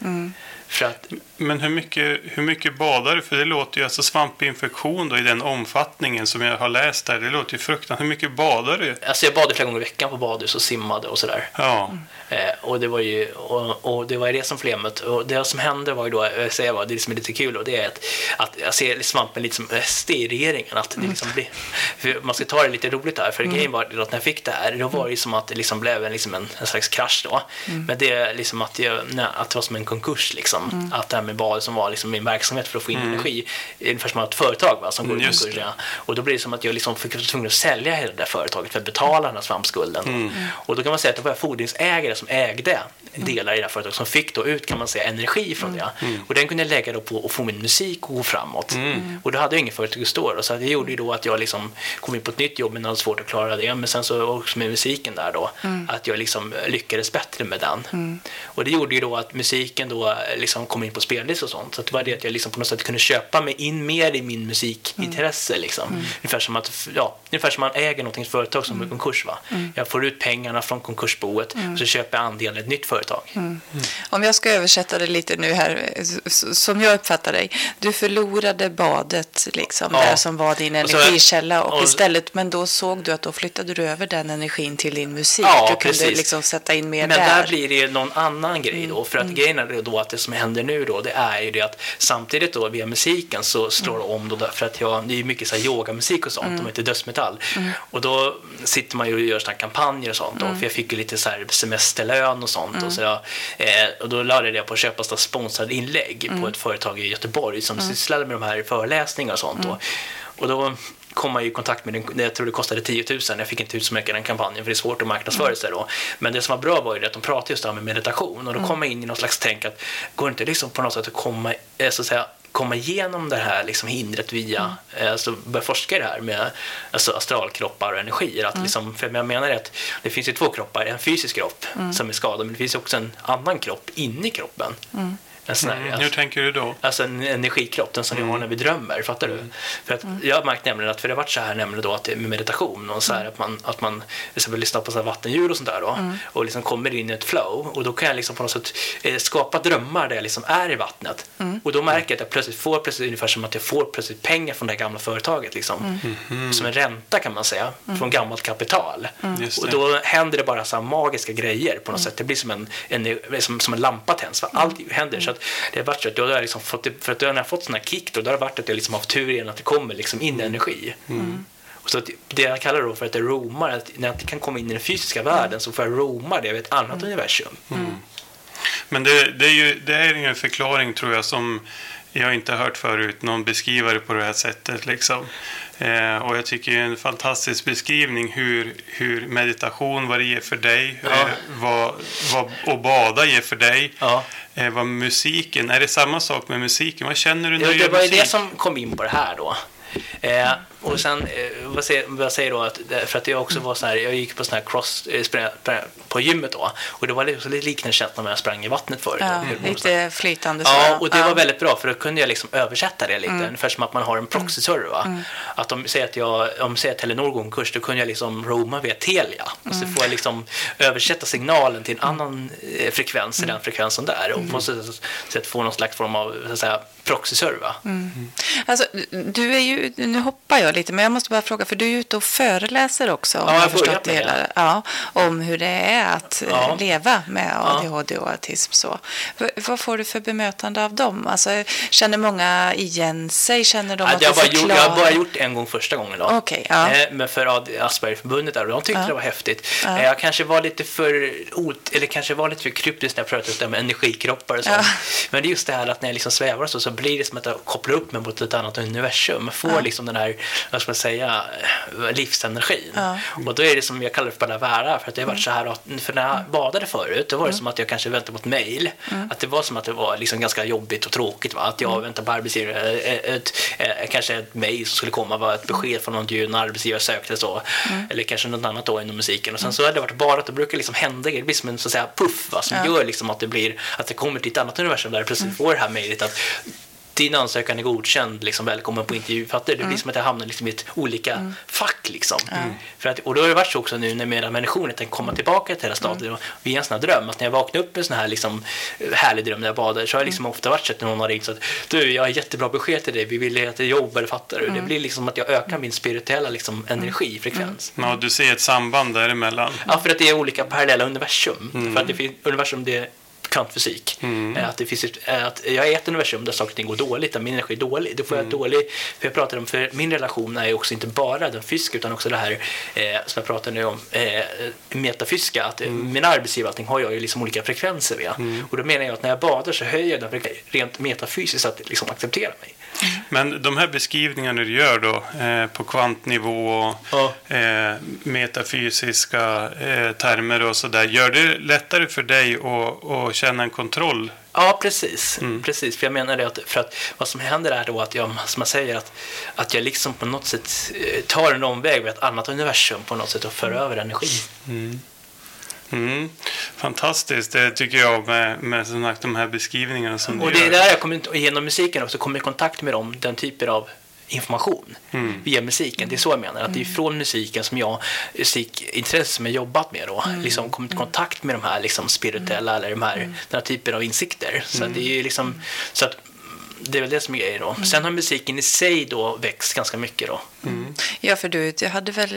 För att Men hur mycket, hur mycket badar du? För det låter ju, alltså svampinfektion då i den omfattningen som jag har läst där, det låter ju fruktansvärt. Hur mycket badar du? Alltså jag badade flera gånger i veckan på badhus och simmade och sådär. Ja. Eh, och det var ju, och, och det var det som problemet. Och det som hände var ju då, jag säger vad, det som är lite kul, och det är att, att jag ser svampen lite som SD i regeringen. Att det liksom blir, för man ska ta det lite roligt där, för mm. grejen var att när jag fick det här, då var det som att det liksom blev en, liksom en, en slags krasch då. Mm. Men det är liksom att, jag, nej, att det var som en konkurs liksom. Mm. Att det här med bad som var liksom min verksamhet för att få in mm. energi, ungefär som ett företag va, som går i konkurs. Och då blir det som att jag liksom fick tvungen att sälja hela det där företaget för att betala den här svampskulden. Mm. Och då kan man säga att det var fordringsägare som ägde delar i det här företaget som fick då ut kan man säga energi från det. Mm. Och den kunde jag lägga då på att få min musik att gå framåt. Mm. Och då hade jag inget företag att stå då, så det gjorde ju då att jag liksom kom in på ett nytt jobb men hade svårt att klara det. Men sen så också med musiken där då, mm. att jag liksom lyckades bättre med den. Mm. Och det gjorde ju då att musiken då liksom kom in på spellist och sånt. Så det var det att jag liksom på något sätt kunde köpa mig in mer i min musikintresse liksom. Mm. Ungefär som att, ja, ungefär som man äger någonting företag som är konkurs va. Jag får ut pengarna från konkursboet och så köper jag andelen i ett nytt företag. Mm. Mm. Om jag ska översätta det lite nu här, som jag uppfattar dig. Du förlorade badet, liksom, ja. där som var din energikälla. Och, och, istället, men då såg du att då flyttade du över den energin till din musik. Ja, du kunde precis. liksom sätta in mer men där. Men där blir det någon annan grej då. För att mm. grejen är då att det som händer nu då, det är ju det att samtidigt då via musiken så slår det om då för att jag, det är mycket så här yogamusik och sånt, mm. de heter dödsmetall. Mm. Och då sitter man ju och gör sådana kampanjer och sånt då, mm. för jag fick ju lite så här semesterlön och sånt. Mm. Och, så jag, eh, och då lade jag på att köpa sponsrade inlägg mm. på ett företag i Göteborg som mm. sysslade med de här föreläsningarna och sånt. Mm. Och, då kom man i kontakt med den, jag tror det kostade 10 000, jag fick inte ut så mycket i den kampanjen för det är svårt att marknadsföra sig då. Men det som var bra var ju att de pratade just om meditation och då mm. kom jag in i någon slags tänk att går det inte liksom på något sätt att komma, eh, så att säga, komma igenom det här liksom hindret via, mm. Eh, alltså börja forska i det här med alltså astralkroppar och energier. Att mm. liksom, för jag menar att det finns ju två kroppar, en fysisk kropp mm. som är skadad, men det finns också en annan kropp inne i kroppen. Mm. En sån här, mm. Hur tänker du då? Alltså en energikropp, den som mm. vi har när vi drömmer. Fattar du? Mm. För att jag har märkt nämligen att, för det har varit så här nämligen då att med meditation och så här, att man, att man liksom lyssnar på så här vattenljud och sånt där då mm. och liksom kommer in i ett flow och då kan jag liksom på något sätt eh, skapa drömmar där jag liksom är i vattnet mm. och då märker jag att jag plötsligt får plötsligt ungefär som att jag får plötsligt pengar från det gamla företaget liksom. Mm. Som en ränta kan man säga från gammalt kapital. Och då händer det bara så här magiska grejer på något sätt. Det blir som en, en som, som en lampa tänds. Allt händer. Så att det har varit så att då har jag liksom fått, för att då jag fått sån här kick då, då har det varit att jag liksom haft tur igen att det kommer liksom in mm. energi. Mm. Och så det jag kallar då för att det romar, att när jag inte kan komma in i den fysiska världen så får jag roma det av ett annat mm. universum. Mm. Men det, det, är ju det är en förklaring tror jag som jag inte hört förut, någon beskriva det på det här sättet. Liksom. Eh, och jag tycker det är en fantastisk beskrivning hur, hur meditation, vad det ger för dig, ja. eh, vad, vad, och bada ger för dig. Ja. Eh, vad musiken, är det samma sak med musiken? Vad känner du när du gör musik? Det var det som kom in på det här då. Eh, och sen, eh, vad, säger, vad säger då, att, för att jag också var så här, jag gick på sån här cross, eh, på gymmet då, och det var lite liknande känsla när jag sprang i vattnet förut. Ja, lite flytande. Ja, och det ja. var väldigt bra, för då kunde jag liksom översätta det lite, mm. ungefär som att man har en proxy-server. Va? Mm. Att om säger att jag, om säger att Telenor går en kurs, då kunde jag liksom roma via Telia, och så mm. får jag liksom översätta signalen till en annan eh, frekvens i den mm. frekvensen där, och på så sätt få någon slags form av, proxy-server. Mm. Alltså, du är ju, nu hoppar jag lite, men jag måste bara fråga, för du är ute och föreläser också, om ja, jag har förstått det hela, ja, om hur det är att ja. Eh, leva med ADHD och autism. Så. vad får du för bemötande av dem? Alltså, känner många igen sig? Känner de ja, att jag, bara gjort, jag har bara gjort en gång första gången. Då. Okay, ja. Eh, men för Aspergerförbundet där, och de tyckte ja. det var häftigt. Ja. Jag kanske var lite för eller kanske var lite för kryptisk när jag pratade om energikroppar och sånt. Men det är just det här att när jag liksom svävar så, så blir det som att jag kopplar upp mig mot ett annat universum. Får liksom den här, vad ska man säga, livsenergin. Ja. Och då är det som jag kallar det för balavära, för att det har varit så här att, för när jag badade förut, då var det mm. som att jag kanske väntade på ett mejl. Mm. Att det var som att det var liksom ganska jobbigt och tråkigt, va? att jag mm. väntade på arbetsgivare, ett, ett, ett, kanske ett mejl som skulle komma, var ett besked från någon en arbetsgivare sökte så, mm. eller kanske något annat då inom musiken. Och sen mm. så hade det varit bara att det brukar liksom hända det blir som en så att säga puff, va? som ja. gör liksom att det blir, att det kommer till ett annat universum där plötsligt mm. får det här mejlet att din ansökan är godkänd, liksom, välkommen på intervju. Fattar Det blir mm. som att jag hamnar liksom i ett olika mm. fack. Liksom. Mm. För att, och då har det varit så också nu när mina människor tänker komma tillbaka till här stadiet. Mm. Via en sån här dröm, att när jag vaknar upp med en sån här liksom, härlig dröm när jag badar så har det liksom mm. ofta varit så att någon har ringt så att du, jag har jättebra besked till dig, vi vill att du jobbar, fattar du? Det mm. blir liksom att jag ökar min spirituella liksom, energifrekvens. Mm. Ja, du ser ett samband däremellan? Ja, för att det är olika parallella universum. För att det finns universum, det kvantfysik. Eh, Att det finns ett, eh, att jag är ett universum där saker och ting går dåligt, där min energi är dålig. Då får jag dålig, för jag pratar om, för min relation är också inte bara den fysiska utan också det här eh, som jag pratar nu om, eh, metafysiska. Att mm. Min arbetsgivare allting har jag ju liksom olika frekvenser med. Och då menar jag att när jag badar så höjer jag den frekvensen rent metafysiskt att liksom acceptera mig. Men de här beskrivningarna du gör då eh, på kvantnivå och Ja. eh, metafysiska eh, termer och sådär. Gör det lättare för dig att, att känna en kontroll? Ja, precis. precis. För jag menar det att, för att vad som händer är då att jag, som man säger, att, att jag liksom på något sätt eh, tar en omväg med ett annat universum på något sätt och för över energi. Mm. Fantastiskt, det tycker jag med, med sagt, de här beskrivningarna som Och det är där jag kommer, genom musiken också kommer i kontakt med dem, den typen av information via musiken. Det är så jag menar, att det är från musiken som jag, musikintresse som jag jobbat med då, liksom kommit i kontakt med de här liksom spirituella eller de här, den här typen av insikter. Så det är ju liksom, så att det är väl det som är grejen då. Sen har musiken i sig då växt ganska mycket då. Ja, för du, du hade väl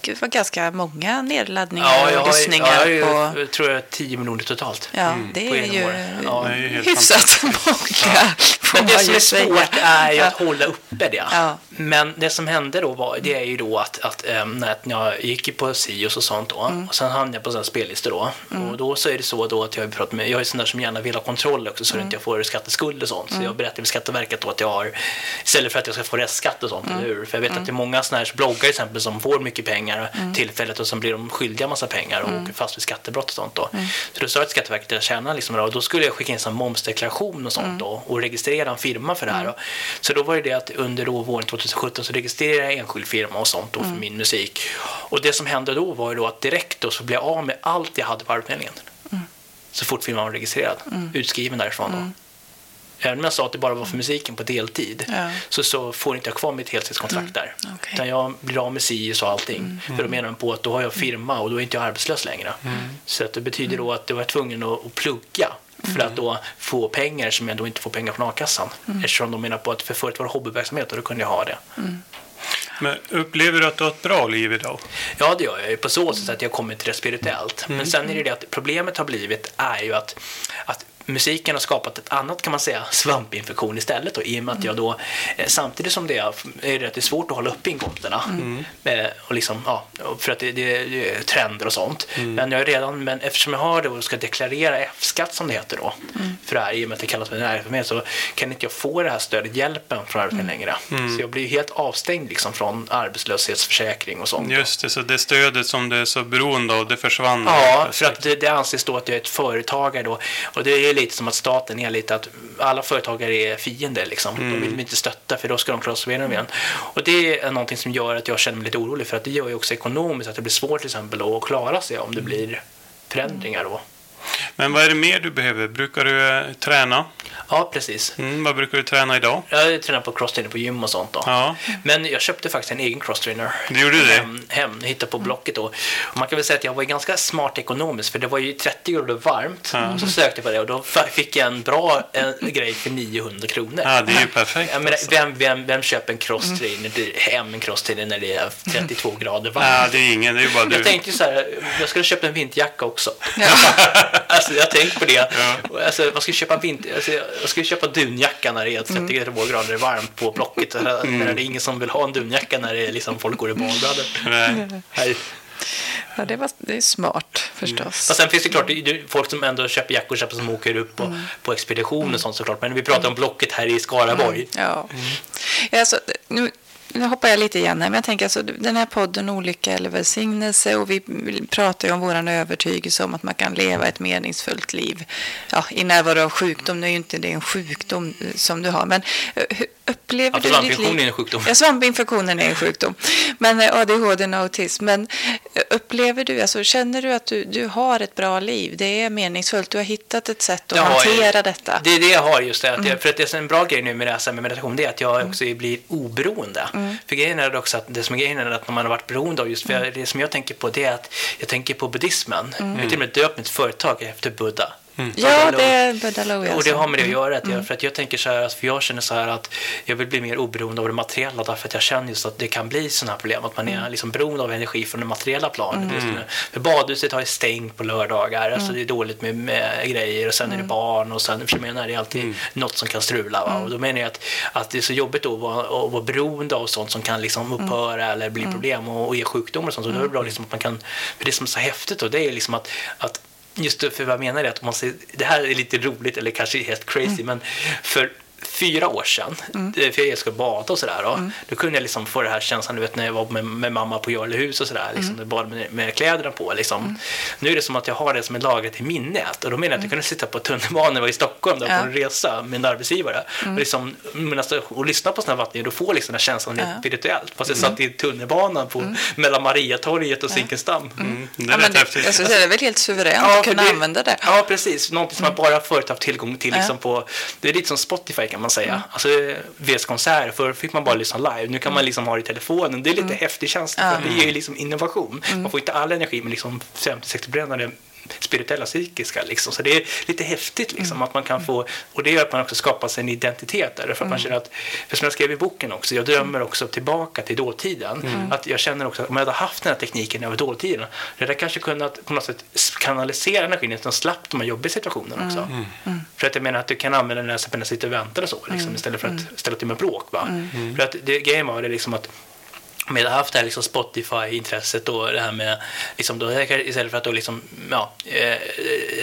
det var ganska många nedladdningar Ja, jag och lyssningar ja, jag har på... ju, tror jag 10 miljoner totalt. Ja, det på är en ju år. Ja, det är ju hyfsat många, Men det som är säga. svårt är ju Ja. att hålla uppe det. Ja. Men det som hände då var, det är ju då att, att äm, när jag gick på Sios och sånt då, Mm. och sen hamnade jag på sådana spellistor då. Och då så är det så då att jag har pratat med, jag är sån där som gärna vill ha kontroll också så Mm. att inte jag får skatteskuld och sånt. Så jag berättar med Skatteverket då att jag har, istället för att jag ska få restskatt och sånt, Mm. eller hur? För vet att det är många såna här bloggar till exempel som får mycket pengar Mm. tillfället och så blir de skyldiga massa pengar och åker fast vid skattebrott och sånt då. Mm. Så då sa jag till Skatteverket att jag tjänar liksom då, och då skulle jag skicka in en momsdeklaration och sånt då och registrera en firma för det här. då. Så då var det det att under då våren 2017 så registrerade jag en enskild firma och sånt då för min musik. Och det som hände då var ju då att direkt då så blev jag av med allt jag hade på Arbetsförmedlingen. Så fort firman var registrerad, utskriven därifrån då. Även om jag sa att det bara var för musiken på deltid Ja. så, så får inte jag kvar mitt heltidskontrakt där. Okej. Utan jag blir av med SIUS och allting. För då menar de på att då har jag firma och då är inte jag arbetslös längre. Så att det betyder då att jag var tvungen att, att plugga för att då få pengar som jag då inte får pengar från a-kassan. Eftersom de menar på att för förut var det hobbyverksamhet och då kunde jag ha det. Men upplever du att du har ett bra liv idag? Ja, det gör jag på så sätt att jag kommer till det spirituellt. Men sen är det det att problemet har blivit är ju att, att musiken har skapat ett annat kan man säga svampinfektion istället då, i och med att jag då eh, samtidigt som det är, är det svårt att hålla uppe inkomsterna eh, och liksom, ja, för att det, det, det är trender och sånt. Men jag är redan, men eftersom jag har det och ska deklarera F-skatt som det heter då för det här i och med att det kallas för näringsverksamhet så kan inte jag få det här stödet, hjälpen från Arbetsförmedlingen längre. Så jag blir helt avstängd liksom från arbetslöshetsförsäkring och sånt. Just det, så det stödet som du är så beroende av, det försvann. Ja, för att det, det anses då att jag är ett företagare då. Och det är lite som att staten är lite att alla företagare är fiender liksom. De vill vi inte stötta för då ska de sig igenom igen. Och det är någonting som gör att jag känner mig lite orolig för att det gör ju också ekonomiskt att det blir svårt till exempel att klara sig om det blir förändringar då. Men vad är det mer du behöver? Brukar du eh, träna? Ja, precis. Mm, vad brukar du träna idag? Jag tränar på crosstrainer på gym och sånt då. Ja, Men jag köpte faktiskt en egen crosstrainer. Du gjorde det? Hem, hem hittade på Blocket då. Och man kan väl säga att jag var ganska smart ekonomiskt för det var ju 30 grader varmt. Ja. Och så sökte jag på det och då fick jag en bra en grej för 900 kronor. ja det är ju perfekt. Jag menar, alltså. vem, vem, vem köper en crosstrainer hem en crosstrainer när det är 32 grader varmt? Ja, det är ingen, det är bara du. Jag tänkte så här, jag skulle köpa en vinterjacka också. alltså, jag tänkte på det. Och Alltså, vad ska jag köpa vinter... Alltså, jag ska köpa dunjacka när det är 32 grader varmt på Blocket. Mm. Det är ingen som vill ha en dunjacka när det är liksom, folk går i badbrallor. Nej. Ja, det, var, det är smart förstås. Fast sen finns det klart det folk som ändå köper jackor köper som åker upp på, på expedition och sånt såklart. Men vi pratar om Blocket här i Skaraborg. Ja. Ja, Alltså, nu, nu hoppar jag lite igen här, men jag tänker alltså, den här podden Olycka eller välsignelse och vi pratar ju om våran övertygelse om att man kan leva ett meningsfullt liv ja, i närvaro av sjukdom. Nu är ju inte det en sjukdom eh, som du har, men eh, upplever Ja, du ditt liv? är en sjukdom. Ja, svampinfektionen är en sjukdom. Men eh, ADHD och autism. Men eh, upplever du, alltså känner du att du, du har ett bra liv? Det är meningsfullt. Du har hittat ett sätt att har- hantera detta. Det är det jag har just det. Att jag, för att det är en bra grej nu med det här med meditation det är att jag också blir oberoende. För grejen är också att det som är grejen är att när man har varit beroende av just för jag, det som jag tänker på det är att jag tänker på buddhismen. Jag har till och med döpt mitt företag efter Buddha. Ja, det är Budalow. Och det har med det att göra. Att jag, för att jag tänker så här, att för jag känner så här att jag vill bli mer oberoende av det materiella därför att jag känner just att det kan bli sådana här problem. Att man är liksom beroende av energi från det materiella planet. Mm. För badhuset har ju stängt på lördagar. Mm. Alltså det är dåligt med, med grejer och sen är det barn och sen för menar, det är alltid mm. något som kan strula. Va? Och då menar jag att, att det är så jobbigt då att vara, att vara beroende av sånt som kan liksom upphöra eller bli problem och, och ge sjukdomar och sånt. Så då är det bra liksom att man kan, för det som är så häftigt då, det är liksom att, att just för vad jag menar är att man ser, det här är lite roligt eller kanske helt crazy, mm. men för fyra år sedan, mm. för jag skulle bada och sådär, då, mm. då kunde jag liksom få det här känslan, du vet när jag var med, med mamma på Jarlehus och sådär, liksom, mm. bara med, med kläderna på. Liksom. Mm. Nu är det som att jag har det som ett lagrat i minnet och då menar jag att jag mm. kunde sitta på tunnelbanan i Stockholm där, ja. på en resa med en arbetsgivare mm. och, liksom, och lyssna på sådana vatten och få liksom den känslan ja. spirituellt. Fast jag satt i tunnelbanan på, mellan Mariatorget och Zinkensdamm. Det är ja, rätt det, häftigt. Alltså, det är väl helt suveränt ja, att kunna det, använda det. Ja, precis. Någonting som man bara förut haft tillgång till. Liksom, på, det är lite som Spotify kan man säga. Mm. Alltså VS konserter, förr fick man bara lyssna live. Nu kan man liksom ha det i telefonen. Det är lite mm. häftig känsla. Mm. Det är ju liksom innovation. Mm. Man får inte all energi med liksom 50-60 brännare spirituella, psykiska. Liksom. Så det är lite häftigt liksom, mm. att man kan få, och det gör att man också skapar sig en identitet där. För att man mm. känner att, för som jag skrev i boken också, jag drömmer också tillbaka till dåtiden. Mm. Att jag känner också att om jag hade haft den här tekniken över dåtiden, jag hade kanske kunnat på något sätt kanalisera energin man slapp de här jobbiga situationerna också. Mm. Mm. För att jag menar att du kan använda den när man sitter och väntar och så, liksom, istället för att ställa till med bråk. Va? För att det, grejen var det liksom att om jag hade haft det här liksom Spotify-intresset och det här med, liksom då, istället för att då liksom, ja, eh,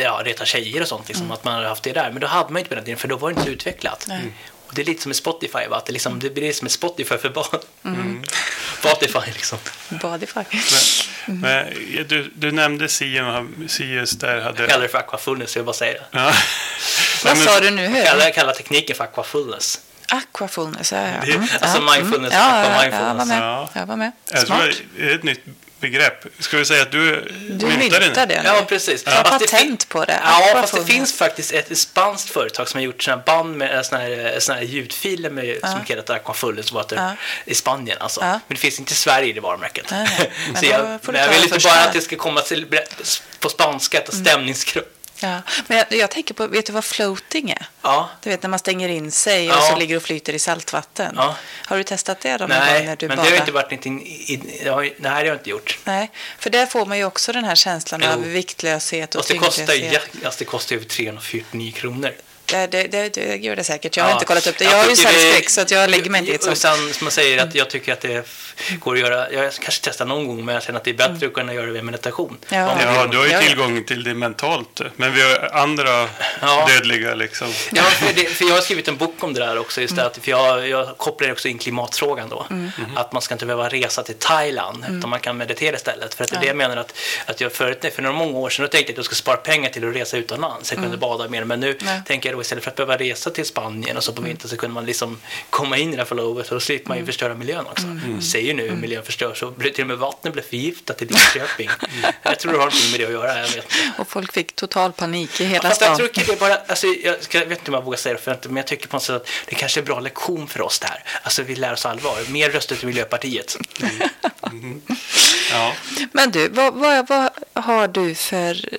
ja, reta tjejer och sånt, liksom, mm. att man hade haft det där. Men då hade man inte på den tiden, för då var det inte så utvecklat. Mm. Och det är lite som med Spotify, va? Att det, liksom, det blir som ett Spotify för barn. Mm. Spotify liksom. Spotify. Men, men, du, du nämnde Sius där hade... Jag kallar det för aquafullness, jag bara säga det. Ja. Vad sa du nu? Jag kallar, kallar tekniken för aquafullness. Aquafullness, ja. ja. Mm. Alltså mindfulness, mm. ja, ja, mindfulness. Ja, jag var med. Ja. Jag var med. Smart. det är ett nytt begrepp. Ska vi säga att du, du myntade det? det ja, precis. Ja. Har patent på det. Ja, fast det finns faktiskt ett spanskt företag som har gjort såna band med eh, såna här, såna här ljudfiler med, ja. som heter Aquafullens Water ja. i Spanien. Alltså. Ja. Men det finns inte i Sverige i det varumärket. Nej, nej. Så jag, men jag vill inte bara att det ska komma till, på spanska, ett mm. stämningsgrupp. Ja, men jag, jag, tänker på, vet du vad floating är? Ja. Du vet när man stänger in sig och så ligger och flyter i saltvatten. Ja. Har du testat det då? Nej, när du men bara... det har inte varit någonting, i, det har, nej, det har jag inte gjort. Nej, för där får man ju också den här känslan jo. av viktlöshet och Fast det kostar, ja, alltså det kostar över 349 kronor. Det, det, det, det gör det säkert. Jag har ja, inte kollat upp det. Jag, jag har ju cellskräck så att jag lägger mig inte i ett sånt. Sen som man säger att jag tycker att det går att göra. Jag kanske testar någon gång men jag känner att det är bättre mm. att kunna göra det via meditation. Ja, ja du har ju tillgång till det mentalt. Men vi har andra ja. dödliga liksom. Ja, för, det, för, jag har skrivit en bok om det där också. Just mm. att, för jag, jag kopplar också in klimatfrågan då. Mm. Att man ska inte behöva resa till Thailand mm. utan man kan meditera istället. För att det är det jag menar att, att jag förut, för några många år sedan då tänkte jag att jag skulle spara pengar till att resa utomlands. Jag kunde mm. bada mer. Men nu tänker jag då istället för att behöva resa till Spanien och så på mm. vintern så kunde man liksom komma in i det här förlovet och då slipper man ju mm. förstöra miljön också. Mm. Säger nu hur miljön förstörs så till och med vattnet blev förgiftat i Linköping. jag tror det har någonting med det att göra. Jag vet. Och folk fick total panik i hela ja, stan. Jag, tror inte det bara, alltså, jag, ska, jag vet inte om jag vågar säga det, för men jag tycker på något sätt att det kanske är en bra lektion för oss där. Alltså vi lär oss allvar. Mer röster till Miljöpartiet. Mm. Mm. Ja. Men du, vad, vad, vad har du för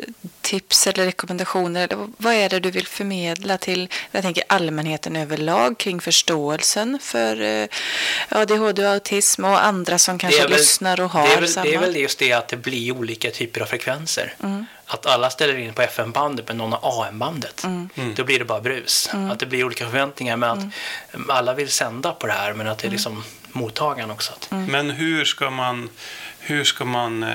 tips eller rekommendationer? Vad är det du vill förmedla till jag tänker allmänheten överlag kring förståelsen för eh, ADHD och autism och andra som kanske väl, lyssnar och har det är väl, samma? Det är väl just det att det blir olika typer av frekvenser. Mm. Att alla ställer in på FM-bandet men någon har AM-bandet. Mm. mm. Då blir det bara brus. Mm. Att det blir olika förväntningar men att mm. alla vill sända på det här men att det är mm. liksom mottagaren också. Men hur ska man hur ska man eh,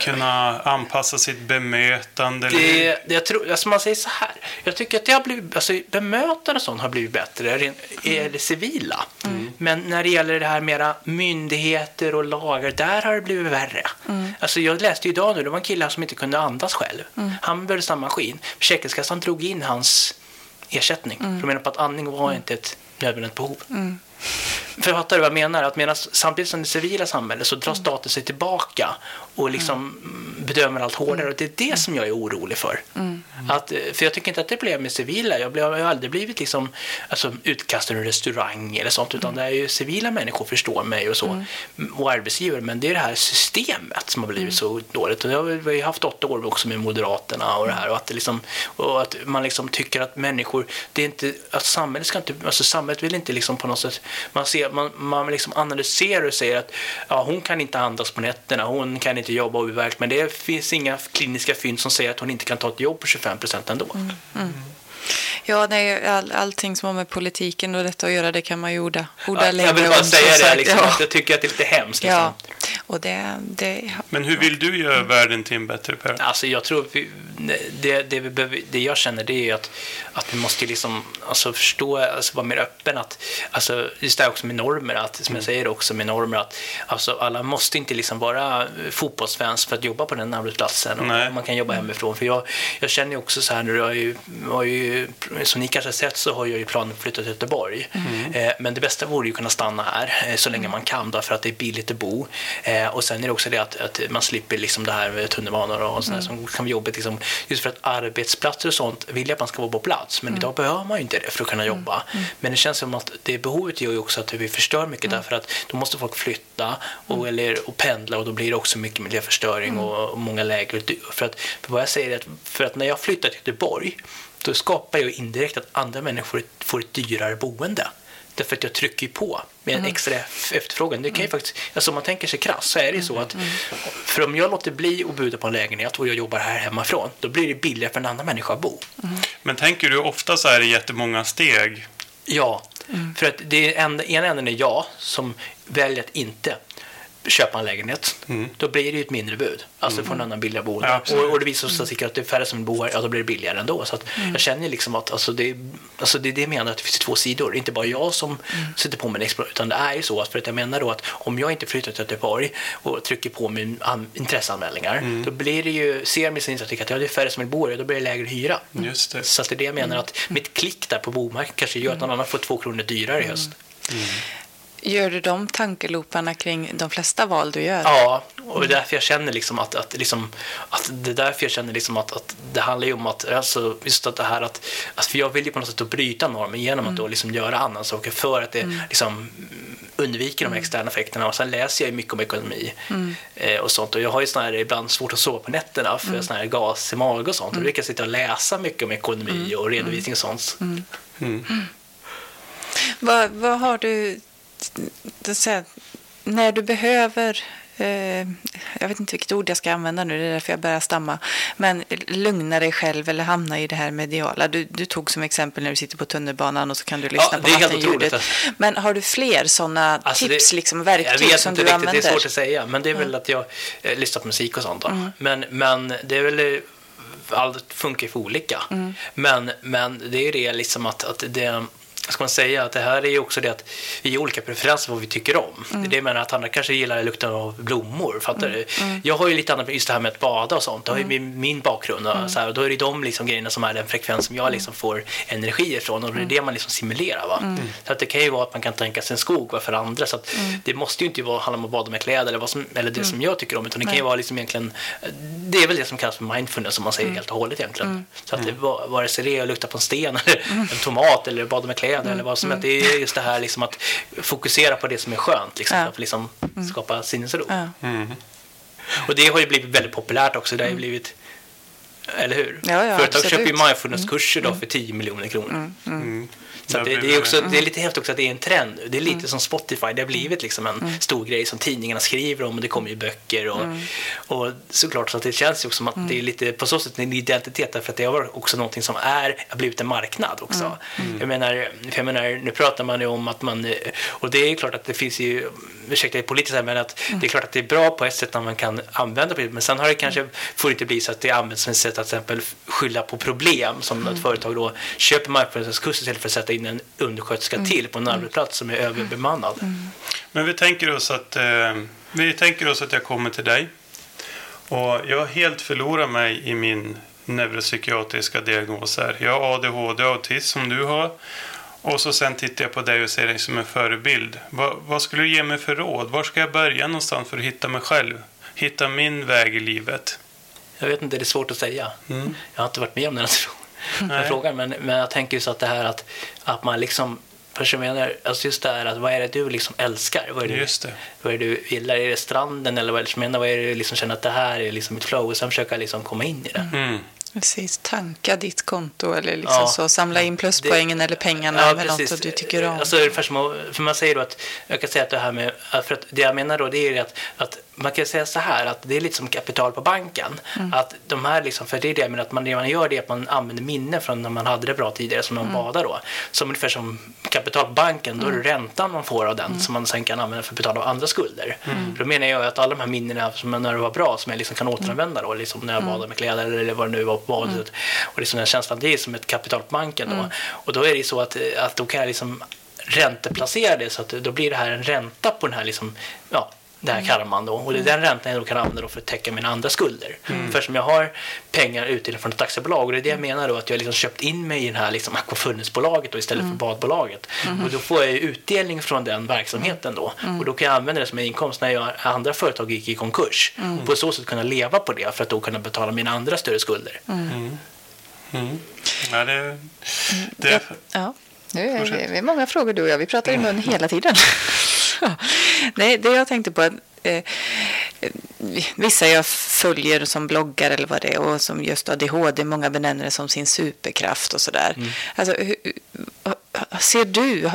kunna anpassa sitt bemötande? Det, det, jag tror, alltså man säger så här. Jag tycker att det har blivit, alltså bemötande och sånt har blivit bättre i det civila. Mm. Men när det gäller det här mera myndigheter och lagar, där har det blivit värre. Mm. Alltså jag läste idag nu, det var en kille som inte kunde andas själv. Mm. Han behövde samma maskin. Försäkringskassan drog in hans ersättning. Mm. De menar på att andning var mm. inte ett nödvändigt behov. Mm. Fattar du vad jag menar? Att medan, samtidigt som det civila samhället så drar mm. staten sig tillbaka och liksom mm. bedömer allt hårdare. Och det är det som jag är orolig för. Mm. Mm. Att, för jag tycker inte att det blev med civila. Jag, blev, jag har aldrig blivit liksom, alltså, utkastad ur restaurang eller sånt, utan det är ju civila människor förstår mig och så, mm. och arbetsgivare. Men det är det här systemet som har blivit mm. så dåligt. Och jag har har haft åtta år också med Moderaterna och det här och att, det liksom, och att man liksom tycker att människor, det är inte, att samhället ska inte, alltså samhället vill inte liksom på något sätt, man, ser, man, man liksom analyserar och säger att ja, hon kan inte andas på nätterna, hon kan inte jobba overkligt, men det finns inga kliniska fynd som säger att hon inte kan ta ett jobb på 25 procent ändå. Mm. Mm. Ja, nej, all, allting som har med politiken och detta att göra, det kan man ju orda, orda ja, Jag vill bara säga det, liksom, ja. att jag tycker att det är lite hemskt. Liksom. Ja, och det, det... Men hur vill du göra världen till en bättre Per? Alltså, jag tror vi, det, det, vi behöver, det jag känner det är att, att vi måste liksom, alltså, förstå, alltså, vara mer öppen. Att, alltså, just det här också med normer, att, som jag mm. säger också med normer, att alltså, alla måste inte liksom vara fotbollsfans för att jobba på den arbetsplatsen. Och man kan jobba hemifrån. För jag, jag känner ju också så här nu, jag har ju, har ju som ni kanske har sett så har jag ju planer att flytta till Göteborg. Mm. Eh, men det bästa vore ju att kunna stanna här eh, så länge man kan därför att det är billigt att bo. Eh, och sen är det också det att, att man slipper liksom det här med tunnelbanor och sånt mm. som kan vara jobbigt. Liksom, just för att arbetsplatser och sånt vill jag att man ska vara på plats. Men mm. idag behöver man ju inte det för att kunna mm. jobba. Mm. Men det känns som att det behovet gör ju också att vi förstör mycket mm. därför att då måste folk flytta och, mm. eller, och pendla och då blir det också mycket miljöförstöring och, och många läger. För att för vad jag säger är att, för att när jag flyttar till Göteborg då skapar jag indirekt att andra människor får ett dyrare boende. Därför att jag trycker på med en mm. extra efterfrågan. Det kan ju mm. faktiskt, alltså om man tänker sig krass så är det så att för om jag låter bli att buda på en lägenhet och jag jobbar här hemifrån då blir det billigare för en annan människa att bo. Mm. Men tänker du ofta så här i jättemånga steg? Ja, mm. för att det är en, ena änden är jag som väljer att inte köpa en lägenhet, mm. då blir det ju ett mindre bud. Alltså mm. får en annan billigare boende. Ja, och, och, det visar sig mm. att det är färre som bor ja då blir det billigare ändå. Så mm. jag känner liksom att alltså det, alltså det är det jag menar, att det finns två sidor. Inte bara jag som mm. sätter på mig en expo, utan det är ju så att, för att jag menar då att om jag inte flyttar till Göteborg och trycker på min intresseanmälningar, mm. då blir det ju, ser min statistik att ja, det är färre som vill bo här, då blir det lägre hyra. Just det. Så att det är det jag menar, att mitt klick där på bomarknaden kanske gör att någon annan får två kronor dyrare i höst. Gör du de tankeloparna kring de flesta val du gör? Ja, och det är därför jag känner liksom att, att, liksom, att det är därför jag känner liksom att, att det handlar ju om att, alltså just att det här att, att för jag vill ju på något sätt att bryta normen genom mm. att då liksom göra andra saker för att det mm. liksom undviker de mm. externa effekterna och sen läser jag ju mycket om ekonomi mm. eh, och sånt och jag har ju sån här ibland svårt att sova på nätterna för mm. sån här gas i magen och sånt och då brukar jag sitta och läsa mycket om ekonomi mm. och redovisning och sånt. Vad, vad har du här, när du behöver eh, jag vet inte vilket ord jag ska använda nu, det är därför jag börjar stamma. Men lugna dig själv eller hamna i det här mediala. Du, du tog som exempel när du sitter på tunnelbanan och så kan du lyssna ja, på vattenljudet. Men har du fler sådana alltså tips, det, liksom verktyg som du riktigt, använder? Det är svårt att säga, men det är väl mm. att jag eh, lyssnar på musik och sånt. Mm. Men, men det är väl allt funkar för olika. Mm. Men, men det är det liksom att, att det ska man säga att det här är ju också det att vi har olika preferenser på vad vi tycker om. Mm. Det är det jag menar att andra kanske gillar lukten av blommor. Fattar mm. du? Mm. Jag har ju lite annat, just det här med att bada och sånt. Det har ju mm. min bakgrund och, mm. så här, och då är det de liksom grejerna som är den frekvens som jag liksom får energi ifrån och det är det man liksom simulerar. Va? Så att det kan ju vara att man kan tänka sig en skog va, för andra. Så att det måste ju inte vara, handla om att bada med kläder eller, vad som, eller det som jag tycker om utan det kan ju vara liksom egentligen det är väl det som kallas för mindfulness som man säger helt och hållet egentligen. Så att det, vare sig det är att lukta på en sten eller en tomat eller bada med kläder eller vad som helst det är just det här liksom att fokusera på det som är skönt, liksom, ja. för att liksom mm. skapa sinnesro. Ja. Mm. Och det har ju blivit väldigt populärt också. Det har ju mm. blivit, eller hur? Ja, ja, Företag köper ju mindfulness-kurser mm. för 10 miljoner kronor. Mm. mm. Så det, det, är också, det är lite häftigt också att det är en trend. Det är lite mm. som Spotify. Det har blivit liksom en mm. stor grej som tidningarna skriver om och det kommer ju böcker. Och, mm. och såklart så att det känns ju också som att det är lite på så sätt en identitet därför att det har också någonting som är, har blivit en marknad också. Jag, menar, jag menar, nu pratar man ju om att man, och det är klart att det finns ju, ursäkta det politiskt här, men att det är klart att det är bra på ett sätt när man kan använda det, men sen har det kanske, får det inte bli så att det används som ett sätt att till exempel skylla på problem som ett företag då köper marknadskurser istället för att sätta in en undersköterska mm. till på en arbetsplats som är överbemannad. Mm. Men vi tänker oss att eh, vi tänker oss att jag kommer till dig och jag har helt förlorat mig i min neuropsykiatriska diagnos här. Jag har ADHD och autism som du har. Och så sen tittar jag på dig och ser dig som en förebild. Vad, vad skulle du ge mig för råd? Var ska jag börja någonstans för att hitta mig själv? Hitta min väg i livet? Jag vet inte, det är svårt att säga. Mm. Jag har inte varit med om den här den här Nej. frågan, men, men jag tänker just att det här att, att man liksom menar, alltså just det här att vad är det du liksom älskar? Vad är det, Just det. vad är det du gillar? Är det stranden eller vad är det, menar, vad är det du liksom känner att det här är liksom mitt flow? Och sen försöka liksom komma in i det. Mm. Precis, tanka ditt konto eller liksom Ja. så, samla in pluspoängen eller pengarna Ja, precis. något du tycker om. Alltså, för man säger då att, jag kan säga att det här med, för att det jag menar då det är att, att man kan säga så här att det är lite som kapital på banken. Mm. Att de här liksom, för det är det menar att man, det man gör det är att man använder minne från när man hade det bra tidigare som man Mm. badar då. Som ungefär som kapital på banken, då är Mm. det räntan man får av den som man sen kan använda för att betala av andra skulder. Mm. Då menar jag att alla de här minnena som när det var bra som jag liksom kan återanvända då, liksom när jag Mm. badade med kläder eller vad det nu var på badet. Och liksom den känslan, det är som ett kapital på banken då. Mm. Och då är det så att, att då kan jag liksom ränteplacera det så att då blir det här en ränta på den här liksom, ja, det här karman då. Och det är den räntan jag då kan använda då för att täcka mina andra skulder. För som jag har pengar ute från ett aktiebolag och det är det jag menar då att jag liksom köpt in mig i det här liksom akvafunnelsbolaget istället för badbolaget. Och då får jag ju utdelning från den verksamheten då. Och då kan jag använda det som en inkomst när jag, andra företag gick i konkurs. Och på så sätt kunna leva på det för att då kunna betala mina andra större skulder. Mm. Ja, det, det, Ja, nu är vi, vi är många frågor du och jag. Vi pratar i mun hela tiden. Nej, det jag tänkte på eh, vissa jag följer som bloggar eller vad det är och som just ADHD, många benämner det som sin superkraft och sådär. Alltså, hur, hur- ser du,